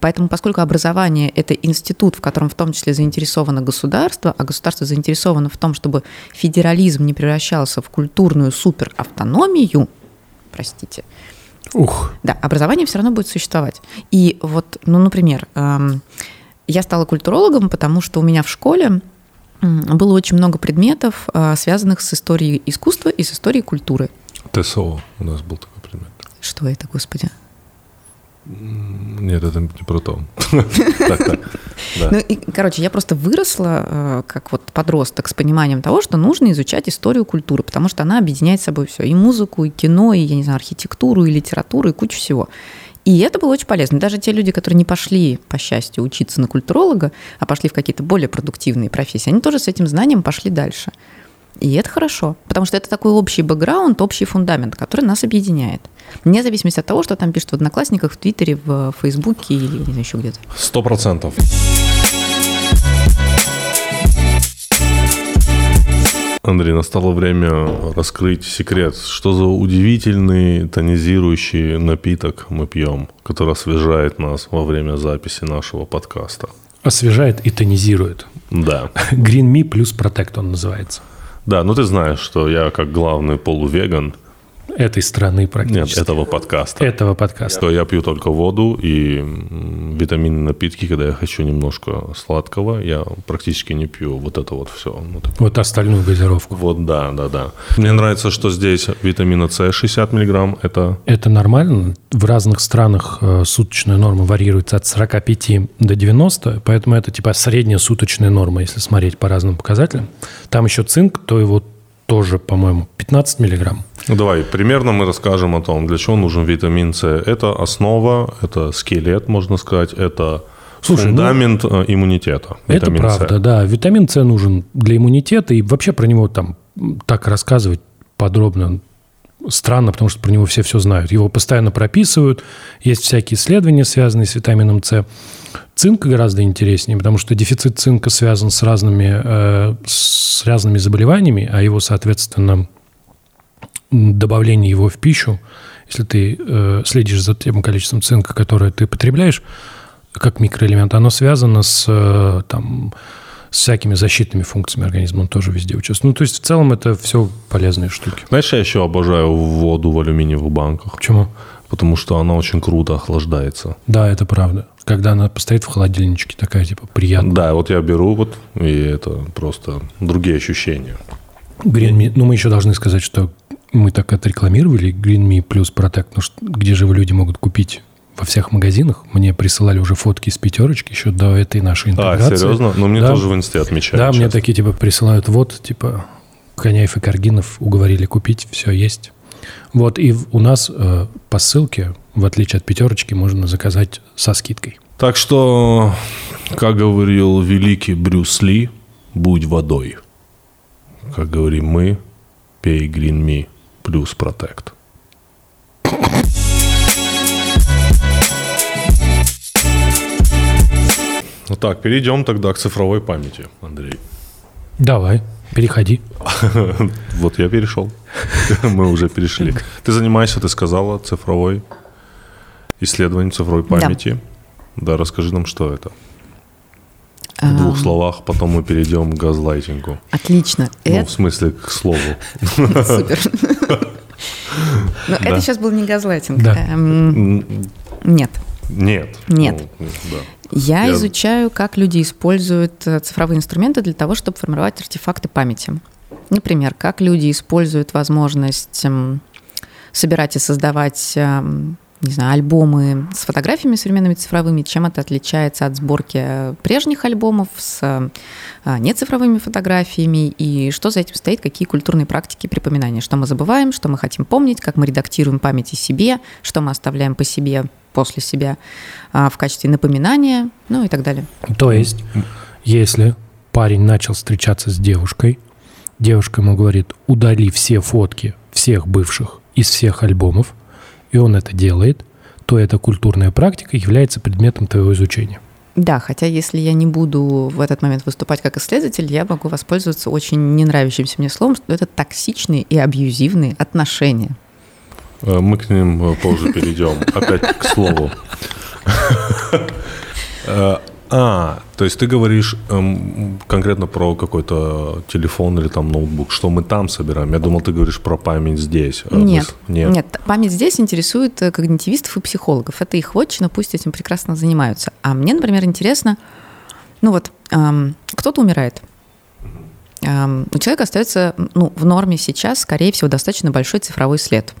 Поэтому, поскольку образование – это институт, в котором в том числе заинтересовано государство, а государство заинтересовано в том, чтобы федерализм не превращался в культурную суперавтономию, простите. Ух. Да, образование все равно будет существовать. И вот, ну, например, эм, я стала культурологом, потому что у меня в школе было очень много предметов, э, связанных с историей искусства и с историей культуры. ТСО у нас был такой предмет. Что это, господи? Нет, это не про то. (laughs) Ну, и, короче, я просто выросла э, как вот подросток с пониманием того, что нужно изучать историю культуры, потому что она объединяет с собой все. И музыку, и кино, и, я не знаю, архитектуру, и литературу, и кучу всего. И это было очень полезно. Даже те люди, которые не пошли, по счастью, учиться на культуролога, а пошли в какие-то более продуктивные профессии, они тоже с этим знанием пошли дальше. И это хорошо, потому что это такой общий бэкграунд, общий фундамент, который нас объединяет. Вне зависимости от того, что там пишут в Одноклассниках, в Твиттере, в Фейсбуке или не знаю, еще где-то. Сто процентов. Андрей, настало время раскрыть секрет. Что за удивительный тонизирующий напиток мы пьем, который освежает нас во время записи нашего подкаста? Освежает и тонизирует. Да. Green Me плюс Protect он называется. Да, ну ты знаешь, что я как главный полувеган – этой страны практически. Нет, этого подкаста. Этого подкаста. Что я пью только воду и витаминные напитки, когда я хочу немножко сладкого, я практически не пью вот это вот все. Вот, вот остальную газировку. Вот, да, да, да. Мне нравится, что здесь витамина С 60 миллиграмм. Это... Это нормально. В разных странах э, суточная норма варьируется от 45 до 90, поэтому это типа средняя суточная норма, если смотреть по разным показателям. Там еще цинк, то его тоже, по-моему, 15 миллиграмм. Ну, давай, примерно мы расскажем о том, для чего нужен витамин С. Это основа, это скелет, можно сказать, это Слушай, ну, фундамент ну, иммунитета. Это правда, С. да. Витамин С нужен для иммунитета, и вообще про него там так рассказывать подробно странно, потому что про него все все знают. Его постоянно прописывают, есть всякие исследования, связанные с витамином С. Цинк гораздо интереснее, потому что дефицит цинка связан с разными, э, с разными заболеваниями, а его, соответственно, добавление его в пищу, если ты э, следишь за тем количеством цинка, которое ты потребляешь, как микроэлемент, оно связано с, э, там, с всякими защитными функциями организма, он тоже везде участвует. Ну, то есть, в целом, это все полезные штуки. Знаешь, я еще обожаю воду в алюминиевых банках. Почему? Потому что она очень круто охлаждается. Да, это правда. Когда она постоит в холодильничке, такая, типа, приятная. Да, вот я беру вот, и это просто другие ощущения. Me, ну, мы еще должны сказать, что мы так отрекламировали Green Me плюс Protect, ну, где же люди могут купить во всех магазинах. Мне присылали уже фотки из пятерочки еще до этой нашей а, интеграции. А, серьезно? Ну, мне да. тоже в инсте отмечают. Да, сейчас. мне такие типа присылают, вот, типа, Коняев и Каргинов уговорили купить, все есть. Вот, и у нас э, по ссылке, в отличие от пятерочки, можно заказать со скидкой. Так что, как говорил великий Брюс Ли, будь водой. Как говорим мы, пей Green Me плюс Protect. Ну так, перейдем тогда к цифровой памяти, Андрей. Давай, переходи. (laughs) Вот я перешел. (laughs) Мы уже перешли. Ты занимаешься, ты сказала, цифровой исследованием цифровой памяти. Да, расскажи нам, что это. В двух словах, потом мы перейдем к газлайтингу. Отлично. Ну, в смысле, к слову. (laughs) Супер. Но это сейчас был не газлайтинг. Эм, нет. Нет. Нет. Ну, Я изучаю, как люди используют э, цифровые инструменты для того, чтобы формировать артефакты памяти. Например, как люди используют возможность эм, собирать и создавать эм, не знаю, альбомы с фотографиями современными цифровыми, чем это отличается от сборки прежних альбомов с а, нецифровыми фотографиями, и что за этим стоит, какие культурные практики припоминания, что мы забываем, что мы хотим помнить, как мы редактируем память о себе, что мы оставляем по себе, после себя а, в качестве напоминания, ну и так далее. То есть, если парень начал встречаться с девушкой, девушка ему говорит, удали все фотки всех бывших из всех альбомов, и он это делает, то эта культурная практика является предметом твоего изучения. Да, хотя если я не буду в этот момент выступать как исследователь, я могу воспользоваться очень не нравящимся мне словом, что это токсичные и абьюзивные отношения. Э, мы к ним э, позже перейдем. Опять к слову. (laughs) А, то есть ты говоришь эм, конкретно про какой-то телефон или там ноутбук, что мы там собираем. Я думал, ты говоришь про память здесь. А нет, нет. нет. Память здесь интересует э, когнитивистов и психологов. Это их вотчина, пусть этим прекрасно занимаются. А мне, например, интересно, ну вот, эм, кто-то умирает. Эм, у человека остается ну, в норме сейчас, скорее всего, достаточно большой цифровой след.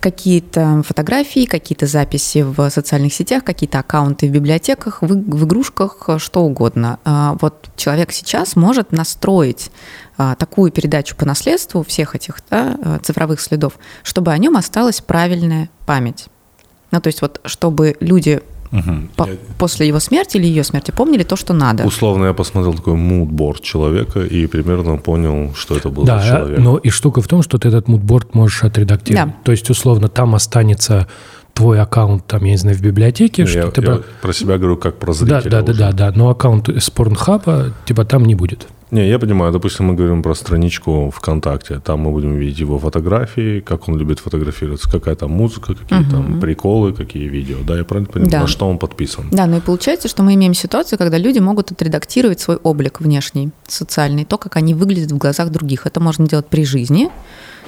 Какие-то фотографии, какие-то записи в социальных сетях, какие-то аккаунты в библиотеках, в, в игрушках, что угодно. А, вот человек сейчас может настроить а, такую передачу по наследству всех этих да, а, цифровых следов, чтобы о нем осталась правильная память. Ну, то есть вот чтобы люди Угу. По- после его смерти или ее смерти помнили то, что надо. Условно я посмотрел такой мудборд человека и примерно понял, что это был да, за человек. но и штука в том, что ты этот мудборд можешь отредактировать. Да. То есть, условно, там останется твой аккаунт, там, я не знаю, в библиотеке. Ну, я, ты я про себя говорю как про зрителя. Да, да, да, да, да, но аккаунт с порнхаба, типа, там не будет. Не, я понимаю. Допустим, мы говорим про страничку ВКонтакте. Там мы будем видеть его фотографии, как он любит фотографироваться, какая там музыка, какие угу. там приколы, какие видео. Да, я правильно понимаю, да. на что он подписан. Да, ну и получается, что мы имеем ситуацию, когда люди могут отредактировать свой облик внешний, социальный, то, как они выглядят в глазах других. Это можно делать при жизни,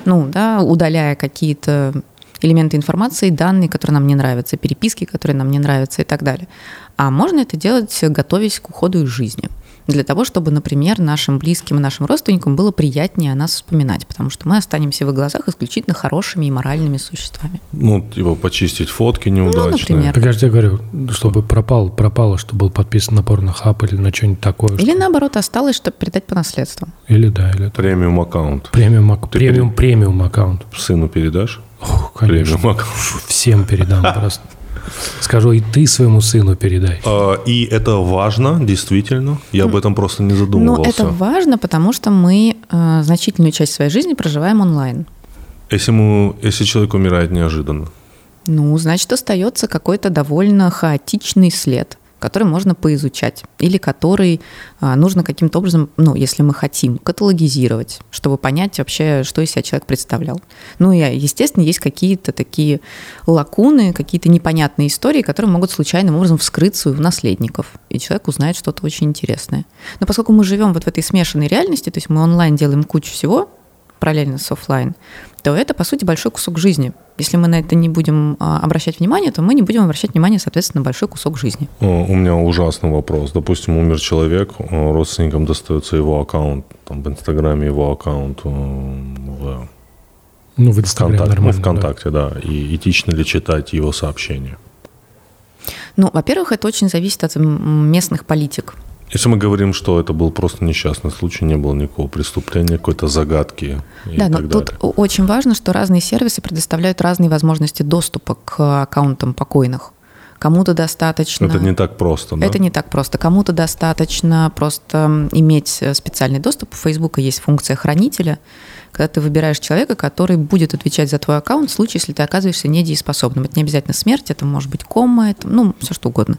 ну, да, удаляя какие-то элементы информации, данные, которые нам не нравятся, переписки, которые нам не нравятся и так далее. А можно это делать, готовясь к уходу из жизни для того, чтобы, например, нашим близким и нашим родственникам было приятнее о нас вспоминать, потому что мы останемся в их глазах исключительно хорошими и моральными существами. Ну, типа почистить фотки неудачные. Ну, например. Так я же говорю, чтобы пропал, пропало, чтобы был подписан на порнохаб или на что-нибудь такое. Или что... наоборот осталось, чтобы передать по наследству. Или да, или... Премиум аккаунт. Премиум, премиум, премиум аккаунт. Сыну передашь? Ох, конечно. Премиум аккаунт. Всем передам просто. Скажу, и ты своему сыну передай. А, и это важно, действительно. Я об этом просто не задумывался. Но это важно, потому что мы э, значительную часть своей жизни проживаем онлайн. Если, мы, если человек умирает неожиданно? Ну, значит, остается какой-то довольно хаотичный след который можно поизучать, или который а, нужно каким-то образом, ну, если мы хотим, каталогизировать, чтобы понять вообще, что из себя человек представлял. Ну и, естественно, есть какие-то такие лакуны, какие-то непонятные истории, которые могут случайным образом вскрыться у наследников, и человек узнает что-то очень интересное. Но поскольку мы живем вот в этой смешанной реальности, то есть мы онлайн делаем кучу всего, параллельно с офлайн, то это, по сути, большой кусок жизни. Если мы на это не будем а, обращать внимание, то мы не будем обращать внимание, соответственно, на большой кусок жизни. У меня ужасный вопрос. Допустим, умер человек, родственникам достается его аккаунт, там, в Инстаграме его аккаунт, в ну, в Инстаграме ну, ВКонтакте, да. да. И этично ли читать его сообщения? Ну, во-первых, это очень зависит от местных политик. Если мы говорим, что это был просто несчастный случай, не было никакого преступления, какой-то загадки. Да, но тут далее. очень важно, что разные сервисы предоставляют разные возможности доступа к аккаунтам покойных. Кому-то достаточно... Это не так просто, да? Это не так просто. Кому-то достаточно просто иметь специальный доступ. У Фейсбука есть функция хранителя, когда ты выбираешь человека, который будет отвечать за твой аккаунт в случае, если ты оказываешься недееспособным. Это не обязательно смерть, это может быть кома, это, ну, все что угодно.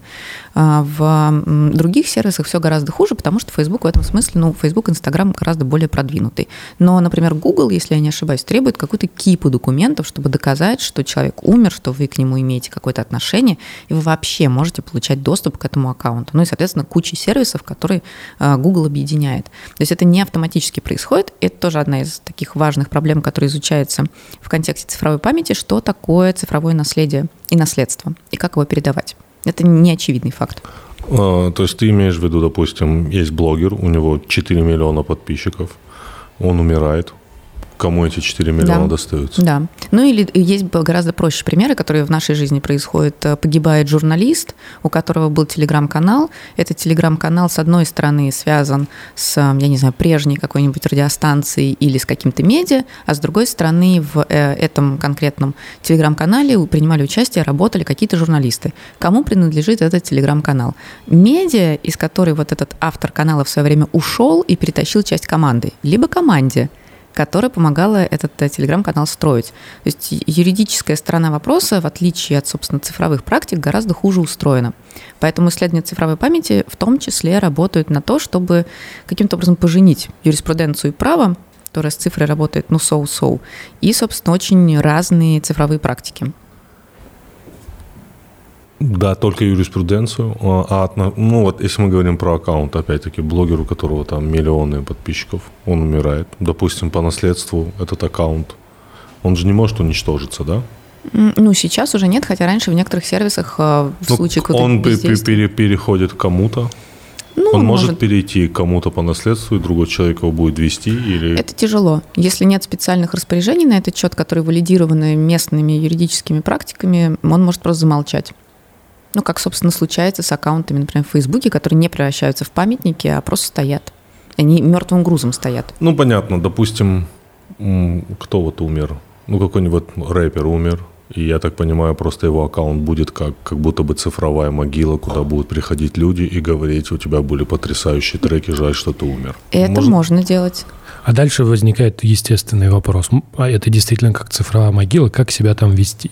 А в других сервисах все гораздо хуже, потому что Facebook в этом смысле, ну, Facebook, Instagram гораздо более продвинутый. Но, например, Google, если я не ошибаюсь, требует какую-то кипу документов, чтобы доказать, что человек умер, что вы к нему имеете какое-то отношение, и вы вообще можете получать доступ к этому аккаунту. Ну и, соответственно, куча сервисов, которые а, Google объединяет. То есть это не автоматически происходит. Это тоже одна из таких таких важных проблем, которые изучаются в контексте цифровой памяти, что такое цифровое наследие и наследство, и как его передавать. Это не очевидный факт. А, то есть ты имеешь в виду, допустим, есть блогер, у него 4 миллиона подписчиков, он умирает, кому эти 4 миллиона да. достаются. Да. Ну или есть гораздо проще примеры, которые в нашей жизни происходят. Э, погибает журналист, у которого был телеграм-канал. Этот телеграм-канал, с одной стороны, связан с, я не знаю, прежней какой-нибудь радиостанцией или с каким-то медиа, а с другой стороны, в э, этом конкретном телеграм-канале принимали участие, работали какие-то журналисты. Кому принадлежит этот телеграм-канал? Медиа, из которой вот этот автор канала в свое время ушел и перетащил часть команды, либо команде – которая помогала этот э, телеграм-канал строить. То есть юридическая сторона вопроса, в отличие от, собственно, цифровых практик, гораздо хуже устроена. Поэтому исследования цифровой памяти в том числе работают на то, чтобы каким-то образом поженить юриспруденцию и право, которая с цифрой работает, ну, соу-соу, и, собственно, очень разные цифровые практики. Да, только юриспруденцию. А, а ну вот, если мы говорим про аккаунт, опять-таки, блогер, у которого там миллионы подписчиков, он умирает. Допустим, по наследству этот аккаунт, он же не может уничтожиться, да? Ну, сейчас уже нет, хотя раньше в некоторых сервисах э, в ну, случае Он пере переходит к кому-то. Ну, Он может, перейти к кому-то по наследству, и другой человек его будет вести? Или... Это тяжело. Если нет специальных распоряжений на этот счет, которые валидированы местными юридическими практиками, он может просто замолчать. Ну, как, собственно, случается с аккаунтами, например, в Фейсбуке, которые не превращаются в памятники, а просто стоят. Они мертвым грузом стоят. Ну, понятно. Допустим, кто вот умер? Ну, какой-нибудь рэпер умер, и я так понимаю, просто его аккаунт будет как, как будто бы цифровая могила, куда будут приходить люди и говорить, у тебя были потрясающие треки, жаль, что ты умер. Это можно, можно делать. А дальше возникает естественный вопрос. А это действительно как цифровая могила, как себя там вести?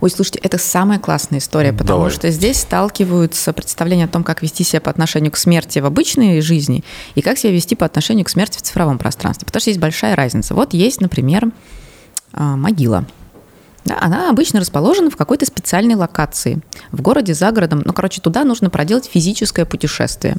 Ой, слушайте, это самая классная история, потому Давай. что здесь сталкиваются представления о том, как вести себя по отношению к смерти в обычной жизни и как себя вести по отношению к смерти в цифровом пространстве. Потому что есть большая разница. Вот есть, например, а, могила. Она обычно расположена в какой-то специальной локации, в городе, за городом. Ну, короче, туда нужно проделать физическое путешествие.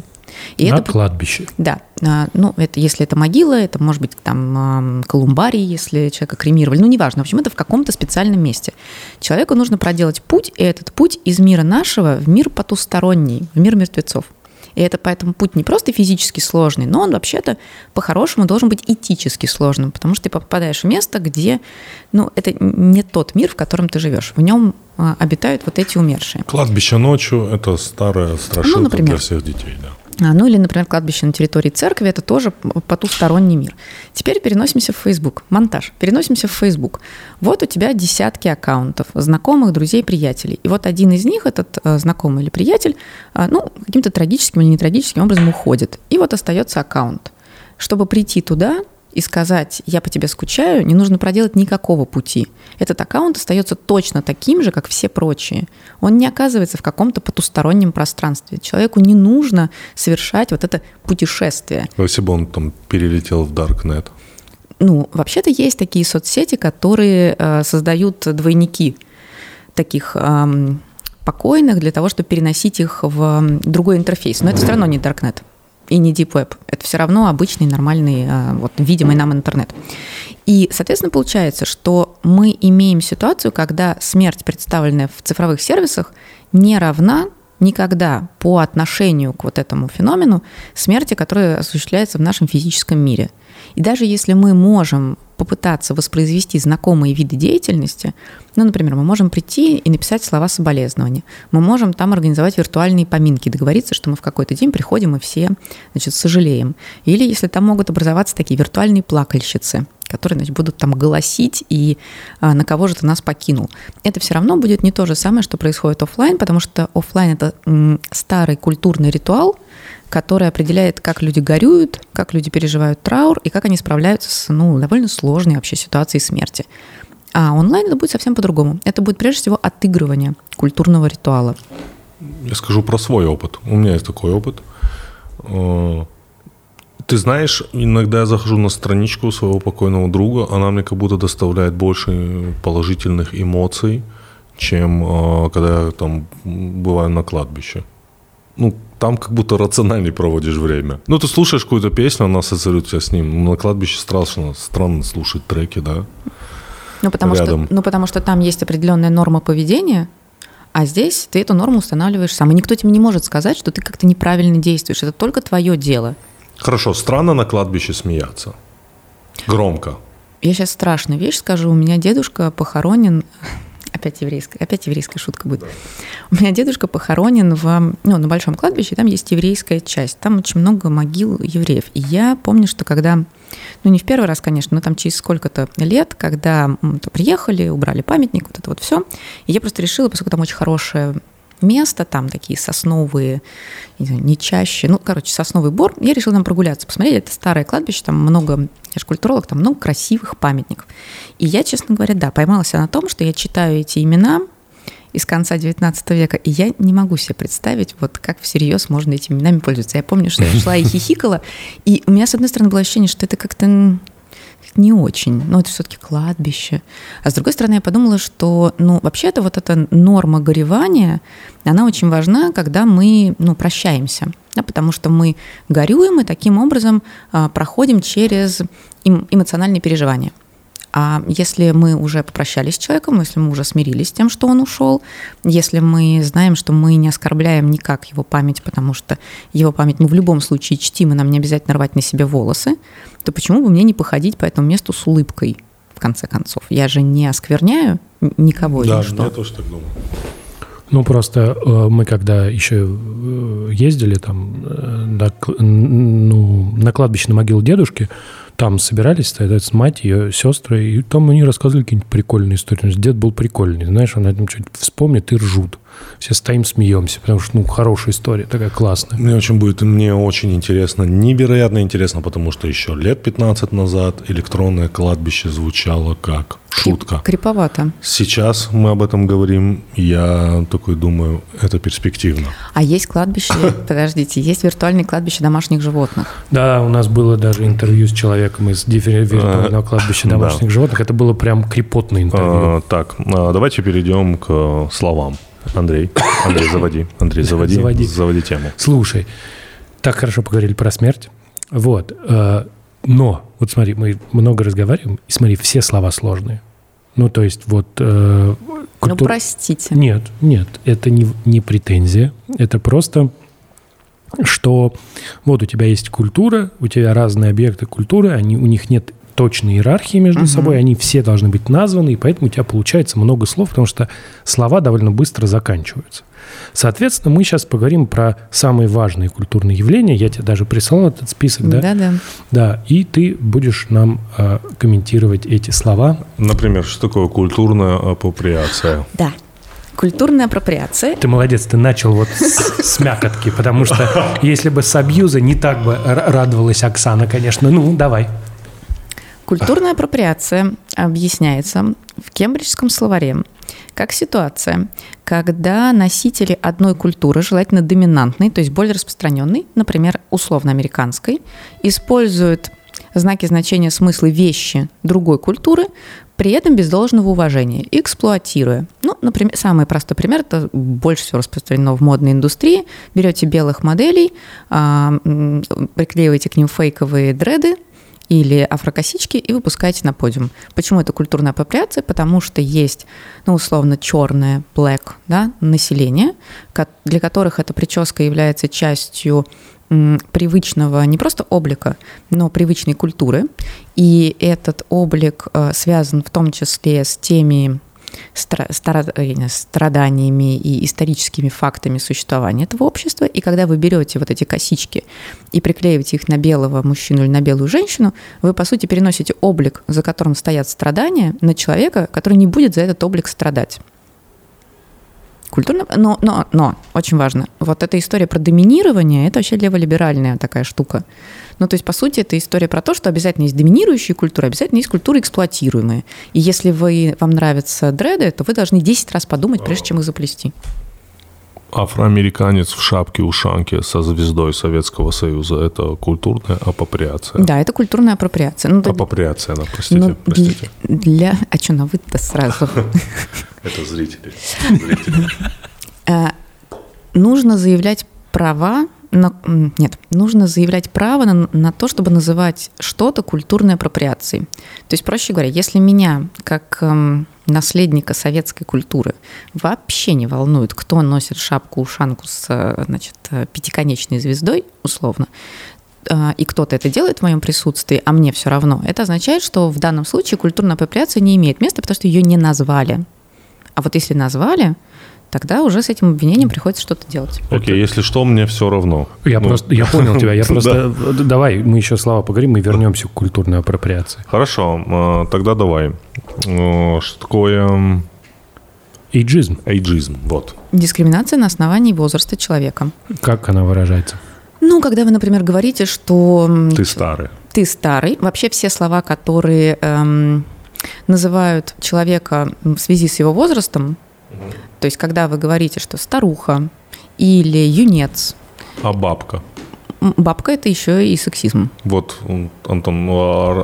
И На это, кладбище. Да. А, ну, это, если это могила, это может быть там колумбарий, если человека кремировали. Ну, неважно. В общем, это в каком-то специальном месте. Человеку нужно проделать путь, и этот путь из мира нашего в мир потусторонний, в мир мертвецов. И это поэтому путь не просто физически сложный, но он вообще-то по-хорошему должен быть этически сложным, потому что ты попадаешь в место, где, ну, это не тот мир, в котором ты живешь. В нем а, обитают вот эти умершие. Кладбище ночью – это старая страшилка ну, например, для всех детей, да. А, ну или, например, кладбище на территории церкви, это тоже потусторонний мир. Теперь переносимся в Facebook. Монтаж. Переносимся в Facebook. Вот у тебя десятки аккаунтов, знакомых, друзей, приятелей. И вот один из них, этот э, знакомый или приятель, э, ну, каким-то трагическим или нетрагическим образом уходит. И вот остается аккаунт. Чтобы прийти туда, и сказать «я по тебе скучаю», не нужно проделать никакого пути. Этот аккаунт остается точно таким же, как все прочие. Он не оказывается в каком-то потустороннем пространстве. Человеку не нужно совершать вот это путешествие. А если бы он там перелетел в Darknet? Ну, вообще-то есть такие соцсети, которые э, создают двойники таких э, покойных для того, чтобы переносить их в другой интерфейс. Но это все равно не Darknet и не Deep Web. Это все равно обычный, нормальный, а, вот, видимый нам интернет. И, соответственно, получается, что мы имеем ситуацию, когда смерть, представленная в цифровых сервисах, не равна никогда по отношению к вот этому феномену смерти, которая осуществляется в нашем физическом мире. И даже если мы можем попытаться воспроизвести знакомые виды деятельности, ну, например, мы можем прийти и написать слова соболезнования, мы можем там организовать виртуальные поминки, договориться, что мы в какой-то день приходим и все, значит, сожалеем. Или если там могут образоваться такие виртуальные плакальщицы, которые значит, будут там голосить и а, на кого же ты нас покинул. Это все равно будет не то же самое, что происходит офлайн, потому что офлайн это м, старый культурный ритуал, который определяет, как люди горюют, как люди переживают траур и как они справляются с ну, довольно сложной вообще ситуацией смерти. А онлайн это будет совсем по-другому. Это будет прежде всего отыгрывание культурного ритуала. Я скажу про свой опыт. У меня есть такой опыт. Э, ты знаешь, иногда я захожу на страничку своего покойного друга, она мне как будто доставляет больше положительных эмоций, чем э, когда я там бываю на кладбище. Ну, там как будто рациональней проводишь время. Ну, ты слушаешь какую-то песню, она ассоциирует тебя с ним. На кладбище страшно, странно слушать треки, да? Ну потому, Рядом. что, ну, потому что там есть определенная норма поведения, а здесь ты эту норму устанавливаешь сам. И никто тебе не может сказать, что ты как-то неправильно действуешь. Это только твое дело. Хорошо, странно на кладбище смеяться. Громко. Я сейчас страшную вещь скажу. У меня дедушка похоронен Опять еврейская, опять еврейская шутка будет. У меня дедушка похоронен в, ну, на большом кладбище, там есть еврейская часть, там очень много могил евреев. И я помню, что когда, ну не в первый раз, конечно, но там через сколько-то лет, когда приехали, убрали памятник, вот это вот все, и я просто решила, поскольку там очень хорошая место, там такие сосновые, не, знаю, не чаще, ну, короче, сосновый бор. Я решила там прогуляться, посмотреть, это старое кладбище, там много, я же культуролог, там много красивых памятников. И я, честно говоря, да, поймалась на том, что я читаю эти имена из конца 19 века, и я не могу себе представить, вот как всерьез можно этими именами пользоваться. Я помню, что я (laughs) шла и хихикала, и у меня, с одной стороны, было ощущение, что это как-то не очень. Но это все-таки кладбище. А с другой стороны, я подумала, что, ну, вообще-то вот эта норма горевания, она очень важна, когда мы, ну, прощаемся. Да, потому что мы горюем и таким образом а, проходим через эм, эмоциональные переживания. А если мы уже попрощались с человеком, если мы уже смирились с тем, что он ушел, если мы знаем, что мы не оскорбляем никак его память, потому что его память мы в любом случае чтим, и нам не обязательно рвать на себе волосы, то почему бы мне не походить по этому месту с улыбкой, в конце концов? Я же не оскверняю никого Да, или что. я тоже так думаю. Ну, просто э, мы когда еще э, ездили там э, на, ну, на кладбище на могилу дедушки, там собирались тогда с мать, ее сестры, и там они рассказывали какие-нибудь прикольные истории. Дед был прикольный, знаешь, он о этом что-нибудь вспомнит и ржут. Все стоим, смеемся, потому что, ну, хорошая история, такая классная. Мне очень будет, мне очень интересно, невероятно интересно, потому что еще лет 15 назад электронное кладбище звучало как шутка. Криповато. Сейчас мы об этом говорим, я такой думаю, это перспективно. А есть кладбище, (laughs) подождите, есть виртуальное кладбище домашних животных. Да, у нас было даже интервью с человеком из виртуального кладбища да. домашних животных. Это было прям крепотное интервью. А, так, а, давайте перейдем к словам. Андрей, Андрей, заводи, Андрей, заводи, Заводи. заводи тему. Слушай, так хорошо поговорили про смерть. Вот. э, Но, вот смотри, мы много разговариваем, и смотри, все слова сложные. Ну, то есть вот... э, Ну, культур- простите. Нет, нет, это не, не претензия. Это просто, что вот у тебя есть культура, у тебя разные объекты культуры, они, у них нет точной иерархии между собой, они все должны быть названы, и поэтому у тебя получается много слов, потому что слова довольно быстро заканчиваются. Соответственно, мы сейчас поговорим про самые важные культурные явления. Я тебе даже прислал этот список, да? Да-да. Да, и ты будешь нам э, комментировать эти слова. Например, что такое культурная апроприация? Да. Культурная апроприация Ты молодец, ты начал вот с, с мякотки, потому что если бы с абьюза, не так бы радовалась Оксана, конечно. Ну, давай. Культурная апроприация объясняется в кембриджском словаре как ситуация, когда носители одной культуры, желательно доминантной, то есть более распространенной, например, условно-американской, используют знаки значения смысла вещи другой культуры, при этом без должного уважения, эксплуатируя. Ну, например, самый простой пример, это больше всего распространено в модной индустрии. Берете белых моделей, а, приклеиваете к ним фейковые дреды, или афрокосички и выпускаете на подиум. Почему это культурная апроприация? Потому что есть, ну, условно, черное, black, да, население, для которых эта прическа является частью привычного не просто облика, но привычной культуры. И этот облик э, связан в том числе с теми э, страданиями и историческими фактами существования этого общества. И когда вы берете вот эти косички и приклеиваете их на белого мужчину или на белую женщину, вы, по сути, переносите облик, за которым стоят страдания, на человека, который не будет за этот облик страдать. Культурно, но, но, но, очень важно, вот эта история про доминирование, это вообще леволиберальная такая штука. Ну, то есть, по сути, это история про то, что обязательно есть доминирующая культура, обязательно есть культура эксплуатируемая. И если вы, вам нравятся дреды, то вы должны 10 раз подумать, прежде чем их заплести. Афроамериканец в шапке-ушанке со звездой Советского Союза – это культурная апроприация. Да, это культурная апроприация. Ну, Апроприация, она, простите, ну, простите. Для, для- А что, на вы-то сразу? (laughs) Это зрители. Зрители. Э, нужно заявлять права на, нет, нужно заявлять право на, на то, чтобы называть что-то культурной апроприацией. То есть, проще говоря, если меня, как эм, наследника советской культуры, вообще не волнует, кто носит шапку-ушанку с э, значит, э, пятиконечной звездой, условно, э, и кто-то это делает в моем присутствии, а мне все равно, это означает, что в данном случае культурная апроприация не имеет места, потому что ее не назвали. А вот если назвали, тогда уже с этим обвинением приходится что-то делать. Окей, если что, мне все равно. Я Ну, просто, я понял тебя. Я (laughs) просто, давай, мы еще слова поговорим и вернемся к культурной апроприации. Хорошо, а, тогда давай. Э, Что такое Эйджизм, эйджизм? Вот. Дискриминация на основании возраста человека. как она выражается? Ну, когда вы, например, говорите, что Ты старый. ты старый, вообще все слова, которые эм, называют человека в связи с его возрастом, то есть когда вы говорите, что старуха или юнец, А бабка? Бабка – это еще и сексизм. Вот, Антон, ну, а-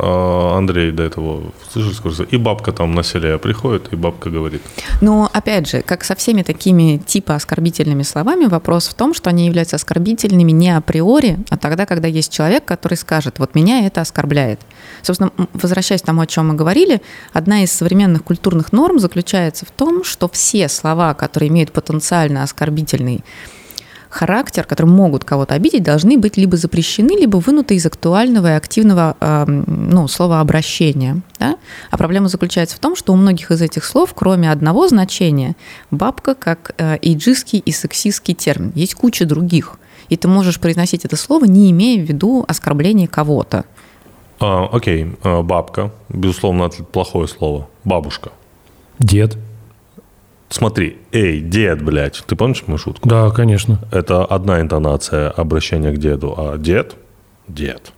а Андрей до этого, слышишь, скажи, и бабка там на селе приходит, и бабка говорит. Но, опять же, как со всеми такими типа оскорбительными словами, вопрос в том, что они являются оскорбительными не априори, а тогда, когда есть человек, который скажет, вот меня это оскорбляет. Собственно, возвращаясь к тому, о чем мы говорили, одна из современных культурных норм заключается в том, что все слова, которые имеют потенциально оскорбительный характер, которые могут кого-то обидеть, должны быть либо запрещены, либо вынуты из актуального и активного эм, ну, слова обращения. Да? А проблема заключается в том, что у многих из этих слов, кроме одного значения, бабка как э, иджистский и сексистский термин. Есть куча других. И ты можешь произносить это слово, не имея в виду оскорбление кого-то. А, окей, а, бабка, безусловно, это плохое слово. Бабушка. Дед. Смотри, эй, дед, блядь, ты помнишь мою шутку? Да, конечно. Это одна интонация обращения к деду, а дед – дед.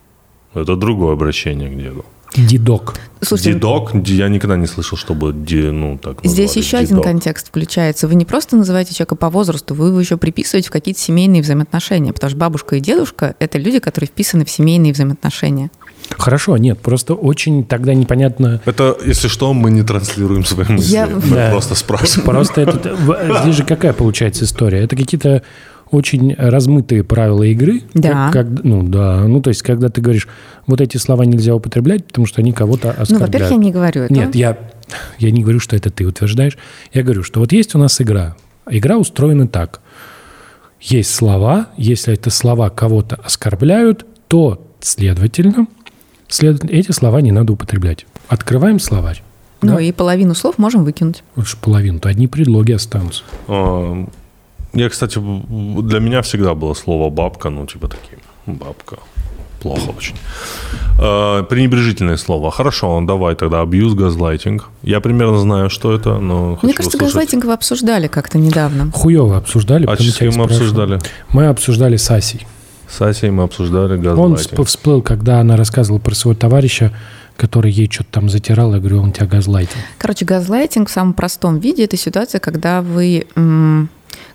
Это другое обращение к деду. Дедок. Слушайте, Дедок, я никогда не слышал, чтобы ди- ну, так Здесь назвали, еще один дедок. контекст включается. Вы не просто называете человека по возрасту, вы его еще приписываете в какие-то семейные взаимоотношения, потому что бабушка и дедушка – это люди, которые вписаны в семейные взаимоотношения. Хорошо, нет, просто очень тогда непонятно. Это, если что, мы не транслируем свои мысли. Я- Мы Да. просто спрашиваем. Просто это, (laughs) здесь же какая получается история? Это какие-то очень размытые правила игры. Да. Как, как- ну да, ну то есть когда ты говоришь, вот эти слова нельзя употреблять, потому что они кого-то Ну, оскорбляют. во-первых, я не говорю это. Нет, я, я не говорю, что это ты утверждаешь. Я говорю, что вот есть у нас игра. Игра устроена так. Есть слова, если это слова кого-то оскорбляют, то, следовательно, след- эти слова не надо употреблять. Открываем словарь. Ну, Да? и половину слов можем выкинуть. Ж половину, то одни предлоги останутся. А, Я, кстати, для меня всегда было слово бабка, ну, типа такие, бабка. Плохо очень. А, Пренебрежительное слово. Хорошо, давай тогда абьюз, газлайтинг. Я примерно знаю, что это, но хочу Мне кажется, услышать. газлайтинг вы обсуждали как-то недавно. Хуево обсуждали. А с кем мы обсуждали? Мы обсуждали с Асей. С Асей мы обсуждали Он газлайтинг. всп- всплыл, когда она рассказывала про своего товарища, который ей что-то там затирал. Я говорю, он тебя газлайтил. Короче, газлайтинг в самом простом виде – это ситуация, когда вы м,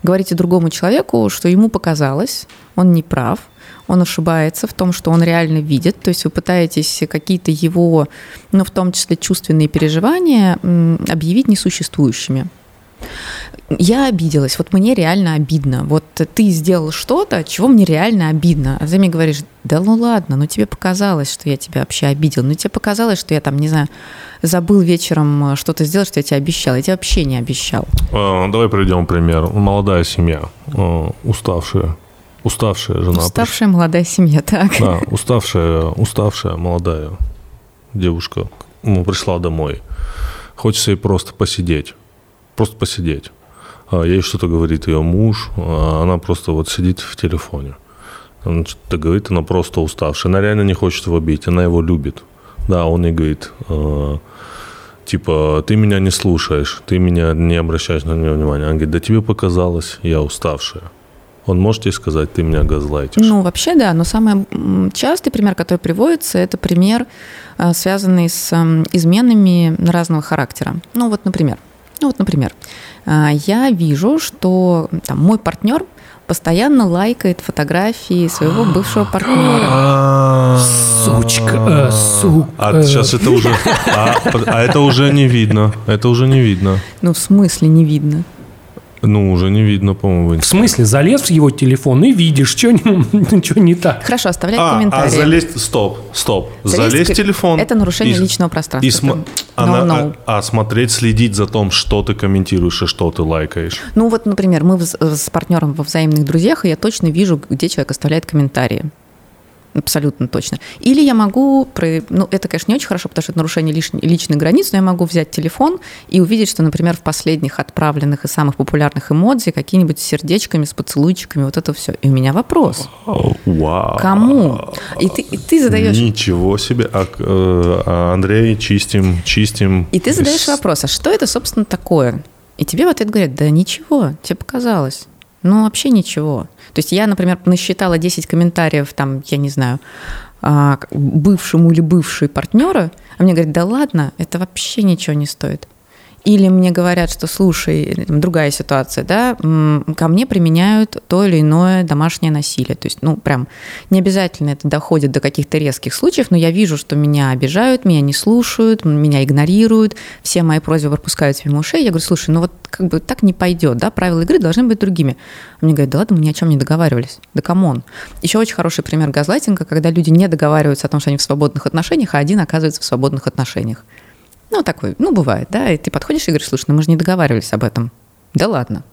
говорите другому человеку, что ему показалось, он не прав, он ошибается в том, что он реально видит. То есть вы пытаетесь какие-то его, ну, в том числе чувственные переживания, м, объявить несуществующими. Я обиделась, вот мне реально обидно. Вот ты сделал что-то, чего мне реально обидно. А ты мне говоришь, да ну ладно, ну тебе показалось, что я тебя вообще обидел. Ну тебе показалось, что я там, не знаю, забыл вечером э, что-то сделать, что я тебе обещал. Я тебе вообще не обещал. А, Давай приведем пример. Молодая семья, а, уставшая, уставшая жена. Уставшая молодая семья, (laughs) так. Да, уставшая, уставшая молодая девушка ну, пришла домой. Хочется ей просто посидеть. Просто посидеть. А ей что-то говорит ее муж, а она просто вот сидит в телефоне. Он что-то говорит, она просто уставшая. Она реально не хочет его бить, она его любит. Да, он ей говорит, э, типа, ты меня не слушаешь, ты меня не обращаешь на меня внимания. Она говорит, да тебе показалось, я уставшая. Он может ей сказать, ты меня газлайтишь. Ну, вообще, да, но самый частый пример, который приводится, это пример, связанный с изменами разного характера. Ну, вот, например, ну, вот, например, я вижу, что там, мой партнер постоянно лайкает фотографии своего бывшего партнера. (gasps) Сучка, э, сука. А сейчас это уже, а, а это уже не видно, это уже не видно. Ну, в смысле не видно? Ну, уже не видно, по-моему. в смысле, залез в его телефон и видишь, что (laughs) не так. Хорошо, оставляй А, а комментарии. залезть, стоп, стоп, залезть в в- телефон. это нарушение и- личного пространства. И No, она- no. А, а смотреть, следить за том, что ты комментируешь и что ты лайкаешь. Ну вот, например, мы с партнером во взаимных друзьях, и я точно вижу, где человек оставляет комментарии. Абсолютно точно. Или я могу, про- ну это, конечно, не очень хорошо, потому что это нарушение лиш- личных границ, но я могу взять телефон и увидеть, что, например, в последних отправленных и самых популярных эмодзи какие-нибудь с сердечками, с поцелуйчиками, вот это все. И у меня вопрос. Вау. Кому? И ты, и ты задаешь... Ничего себе. А, э, а, Андрей, чистим, чистим. И ты задаешь вопрос, а что это, собственно, такое? И тебе в ответ говорят, да ничего, тебе показалось. Ну, вообще ничего. То есть я, например, насчитала 10 комментариев, там, я не знаю, а, бывшему или бывшей партнера, а мне говорят, да ладно, это вообще ничего не стоит. Или мне говорят, что, слушай, другая ситуация, да, ко мне применяют то или иное домашнее насилие. То есть, ну, прям не обязательно это доходит до каких-то резких случаев, но я вижу, что меня обижают, меня не слушают, меня игнорируют, все мои просьбы пропускают мимо ушей. Я говорю, слушай, ну вот как бы так не пойдет, да, правила игры должны быть другими. Мне говорят, да ладно, мы ни о чем не договаривались. Да come on. Еще очень хороший пример газлайтинга, когда люди не договариваются о том, что они в свободных отношениях, а один оказывается в свободных отношениях. Ну, такой, ну, бывает, да, и ты подходишь и говоришь, слушай, ну мы же не договаривались об этом. Да ладно.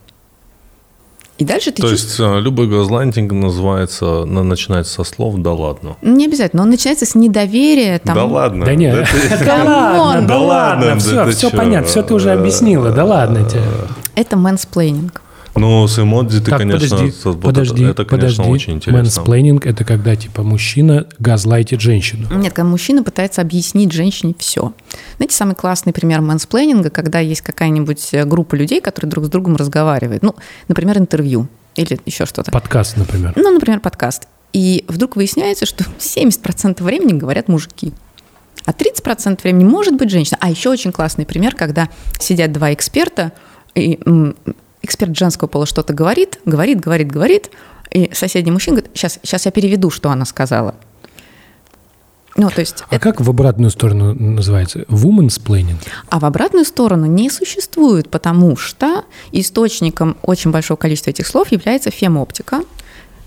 И дальше ты То чувств... есть э, любой газлайтинг называется, начинается со слов «да ладно». Не обязательно, он начинается с недоверия. Там... Да ладно. Да нет, да ладно, да ладно, все, все понятно, все ты уже объяснила, да ладно тебе. Это мэнсплейнинг. Ну, с эмодзи ты, Так, конечно, подожди, со- вот подожди, это, это, конечно, подожди. очень интересно. Мэнсплейнинг – это когда, типа, мужчина газлайтит женщину. Нет, когда мужчина пытается объяснить женщине все. Знаете, самый классный пример мэнсплейнинга, когда есть какая-нибудь э, группа людей, которые друг с другом разговаривают. Ну, например, интервью или еще что-то. Подкаст, например. Ну, например, подкаст. И вдруг выясняется, что (laughs) 70% времени говорят мужики. А 30% времени может быть женщина. А еще очень классный пример, когда сидят два эксперта, и эксперт женского пола что-то говорит, говорит, говорит, говорит, и соседний мужчина говорит, сейчас, сейчас я переведу, что она сказала. Ну, то есть, А как в обратную сторону называется? Womansplaining? а в обратную сторону не существует, потому что источником очень большого количества этих слов является фемоптика,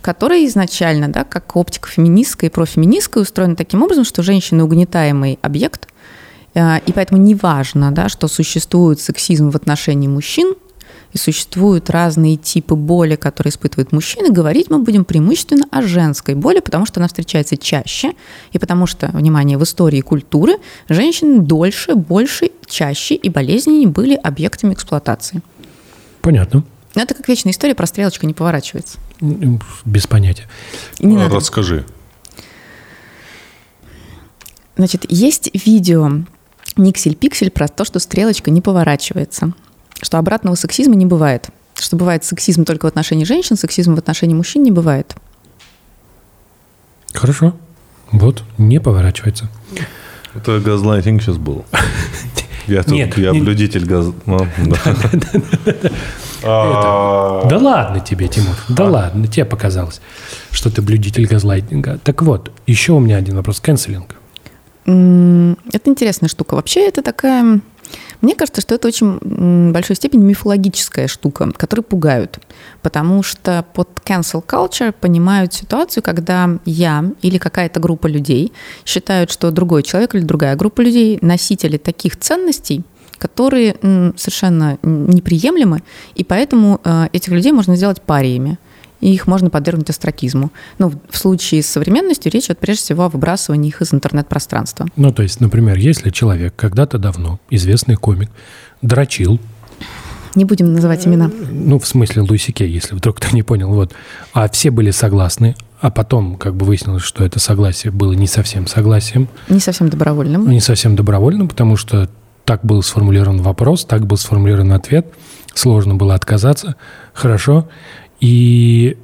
которая изначально, да, как оптика феминистская и профеминистская, устроена таким образом, что женщина угнетаемый объект, э, и поэтому неважно, да, что существует сексизм в отношении мужчин, и существуют разные типы боли, которые испытывают мужчины, говорить мы будем преимущественно о женской боли, потому что она встречается чаще, и потому что, внимание, в истории культуры женщины дольше, больше, чаще и болезненнее были объектами эксплуатации. Понятно. Но это как вечная история, про стрелочка не поворачивается. Без понятия. Не А, надо. Расскажи. Значит, есть видео Никсель-Пиксель про то, что стрелочка не поворачивается, что обратного сексизма не бывает, что бывает сексизм только в отношении женщин, сексизм в отношении мужчин не бывает. Хорошо. Вот, не поворачивается. Это газлайтинг сейчас был. (laughs) Я тут, Нет, я не- блюдитель газ... ну, да. А, Да ладно тебе, Тимур, да ладно, тебе показалось, что ты блюдитель газлайтинга. Так вот, еще у меня один вопрос. Канцелинг. Это интересная штука. Вообще это такая... Мне кажется, что это очень большой степени мифологическая штука, которая пугают. Потому что под cancel culture понимают ситуацию, когда я или какая-то группа людей считают, что другой человек или другая группа людей носители таких ценностей, которые совершенно неприемлемы, и поэтому э, этих людей можно сделать париями и их можно подвергнуть астракизму. Ну, в- случае с современностью речь идет прежде всего о выбрасывании их из интернет-пространства. Ну, то есть, например, если человек когда-то давно, известный комик, дрочил, Не будем называть имена. ну, в смысле Кей, если вдруг кто не понял, вот, а все были согласны, а потом как бы выяснилось, что это согласие было не совсем согласием, Не совсем добровольным. не совсем добровольным, потому что так был сформулирован вопрос, так был сформулирован ответ, сложно было отказаться, хорошо, и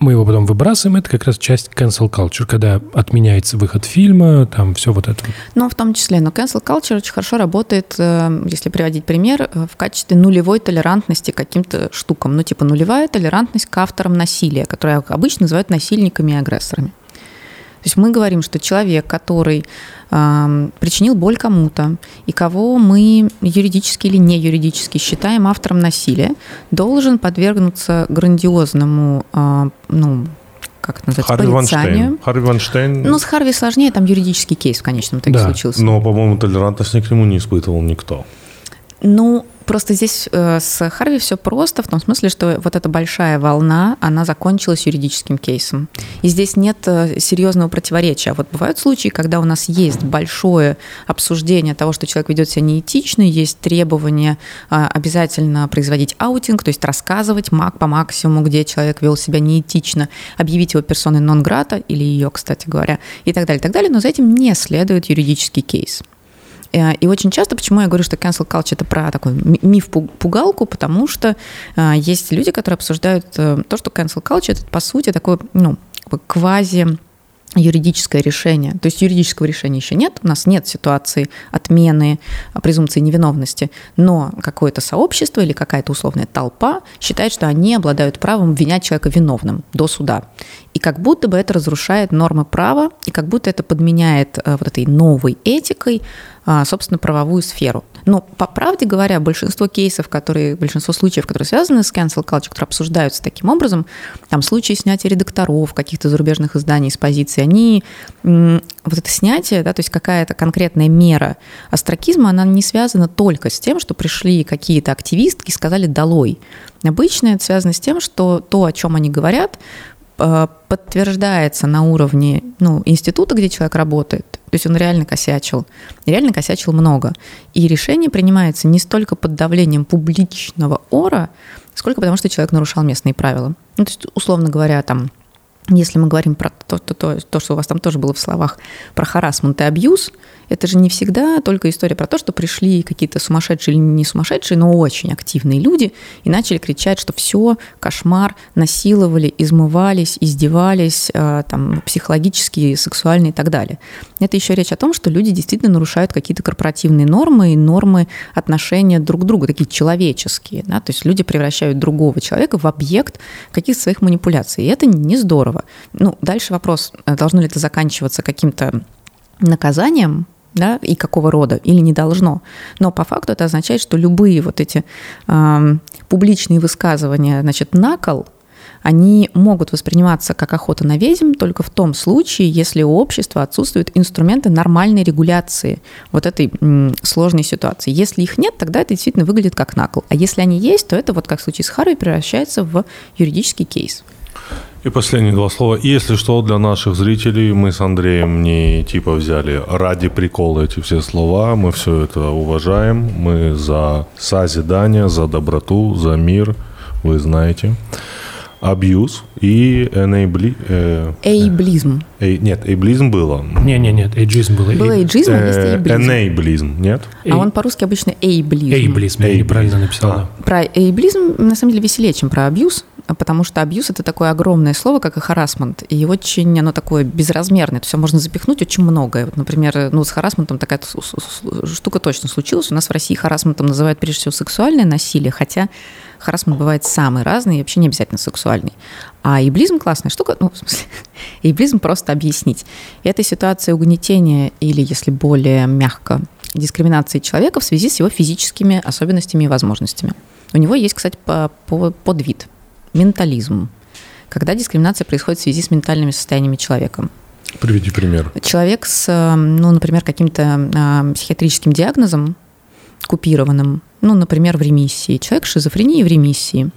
мы его потом выбрасываем, это как раз часть cancel culture, когда отменяется выход фильма, там все вот это. Но в том числе. Но cancel culture очень хорошо работает, э, если приводить пример, э, в качестве нулевой толерантности к каким-то штукам. Ну, типа нулевая толерантность к авторам насилия, которые обычно называют насильниками и агрессорами. То есть мы говорим, что человек, который эм, причинил боль кому-то, и кого мы юридически или не юридически считаем автором насилия, должен подвергнуться грандиозному, э, ну, как это называется, Харви порицанию. Вайнштейн. Харви Вайнштейн, Ну, с Харви сложнее, там юридический кейс в конечном итоге Да. случился. но, по-моему, толерантности к нему не испытывал никто. Ну, просто здесь э, с Харви все просто, в том смысле, что вот эта большая волна, она закончилась юридическим кейсом. И здесь нет э, серьезного противоречия. Вот бывают случаи, когда у нас есть большое обсуждение того, что человек ведет себя неэтично, есть требование э, обязательно производить аутинг, то есть рассказывать мак по максимуму, где человек вел себя неэтично, объявить его персоной нон-грата, или ее, кстати говоря, и так далее, и так далее, но за этим не следует юридический кейс. Э, И очень часто, почему я говорю, что cancel culture это про такой ми- миф-пугалку, потому что э, есть люди, которые обсуждают э, то, что cancel culture это по сути такой, ну, квази юридическое решение. То есть юридического решения еще нет, у нас нет ситуации отмены презумпции невиновности, но какое-то сообщество или какая-то условная толпа считает, что они обладают правом обвинять человека виновным до суда. И как будто бы это разрушает нормы права, и как будто это подменяет вот этой новой этикой, собственно, правовую сферу. Но, по правде говоря, большинство кейсов, которые, большинство случаев, которые связаны с cancel culture, которые обсуждаются таким образом, там случаи снятия редакторов каких-то зарубежных изданий с позиции, они, вот это снятие, да, то есть какая-то конкретная мера астракизма, она не связана только с тем, что пришли какие-то активистки и сказали «долой». Обычно это связано с тем, что то, о чем они говорят, подтверждается на уровне ну, института, где человек работает, то есть он реально косячил, реально косячил много. И решение принимается не столько под давлением публичного ора, сколько потому, что человек нарушал местные правила. Ну, то есть, условно говоря, там, если мы говорим про то, то, то, то, что у вас там тоже было в словах, про харасмент и абьюз, это же не всегда только история про то, что пришли какие-то сумасшедшие или не сумасшедшие, но очень активные люди и начали кричать, что все, кошмар, насиловали, измывались, издевались, э, там, психологически, сексуально и так далее. Это еще речь о том, что люди действительно нарушают какие-то корпоративные нормы и нормы отношения друг к другу, такие человеческие. Да? То есть люди превращают другого человека в объект каких-то своих манипуляций. И это не здорово здорово. Ну, дальше вопрос, э, должно ли это заканчиваться каким-то наказанием, да, и какого рода, или не должно. Но по факту это означает, что любые вот эти э, публичные высказывания, значит, накол, они могут восприниматься как охота на ведьм только в том случае, если у общества отсутствуют инструменты нормальной регуляции вот этой м, сложной ситуации. Если их нет, тогда это действительно выглядит как накол. А если они есть, то это вот как в случае с Харви превращается в юридический кейс. И последние два слова. Если что, для наших зрителей, мы с Андреем не типа взяли ради прикола эти все слова. Мы все это уважаем. Мы за созидание, за доброту, за мир. Вы знаете. Абьюз и энейбли... Э, эйблизм. Э, нет, эйблизм было. Не, не, нет, эйджизм было. Было эйджизм, а есть эйблизм. Энейблизм, нет? А он по-русски обычно эйблизм. Эйблизм, я неправильно написала. Про эйблизм, на самом деле, веселее, чем про абьюз потому что абьюз – это такое огромное слово, как и харасмент, и очень оно такое безразмерное, то есть можно запихнуть очень многое. Вот, например, ну, с харасментом такая штука точно случилась. У нас в России харасментом называют прежде всего сексуальное насилие, хотя харасмент бывает самый разный и вообще не обязательно сексуальный. А иблизм классная штука, ну, в смысле, (laughs) иблизм просто объяснить. Это ситуация угнетения или, если более мягко, дискриминации человека в связи с его физическими особенностями и возможностями. У него есть, кстати, подвид ментализм, когда дискриминация происходит в связи с ментальными состояниями человека. Приведи пример. Человек с, ну, например, каким-то а, психиатрическим диагнозом, купированным, ну, например, в ремиссии. Человек с шизофренией в ремиссии,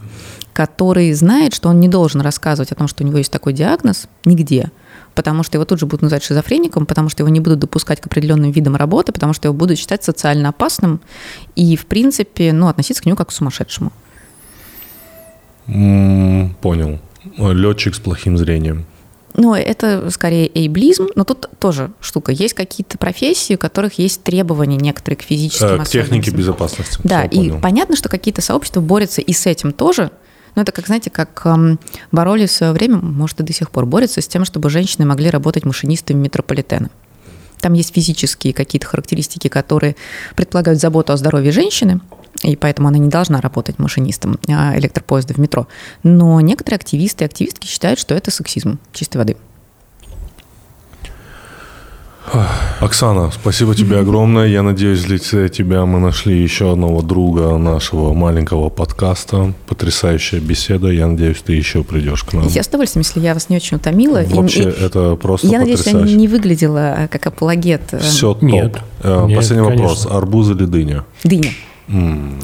который знает, что он не должен рассказывать о том, что у него есть такой диагноз нигде, потому что его тут же будут называть шизофреником, потому что его не будут допускать к определенным видам работы, потому что его будут считать социально опасным и, в принципе, ну, относиться к нему как к сумасшедшему. Понял. Летчик с плохим зрением. Ну, это скорее эйблизм, но тут тоже штука. Есть какие-то профессии, у которых есть требования некоторые к физическим э, К технике безопасности. Да, и понял. понятно, что какие-то сообщества борются и с этим тоже. Но это как, знаете, как эм, боролись в свое время, может, и до сих пор борются с тем, чтобы женщины могли работать машинистами метрополитена. Там есть физические какие-то характеристики, которые предполагают заботу о здоровье женщины, и поэтому она не должна работать машинистом а, электропоезда в метро. Но некоторые активисты и активистки считают, что это сексизм чистой воды. Оксана, спасибо тебе (laughs) огромное. Я надеюсь, для тебя мы нашли еще одного друга нашего маленького подкаста. Потрясающая беседа. Я надеюсь, ты еще придешь к нам. Я с удовольствием, если я вас не очень утомила. Вообще, и, это просто Я надеюсь, я не выглядела а, как апологет. Э, Все топ. Нет. Последний Нет, вопрос. Арбуз или дыня? Дыня. うん。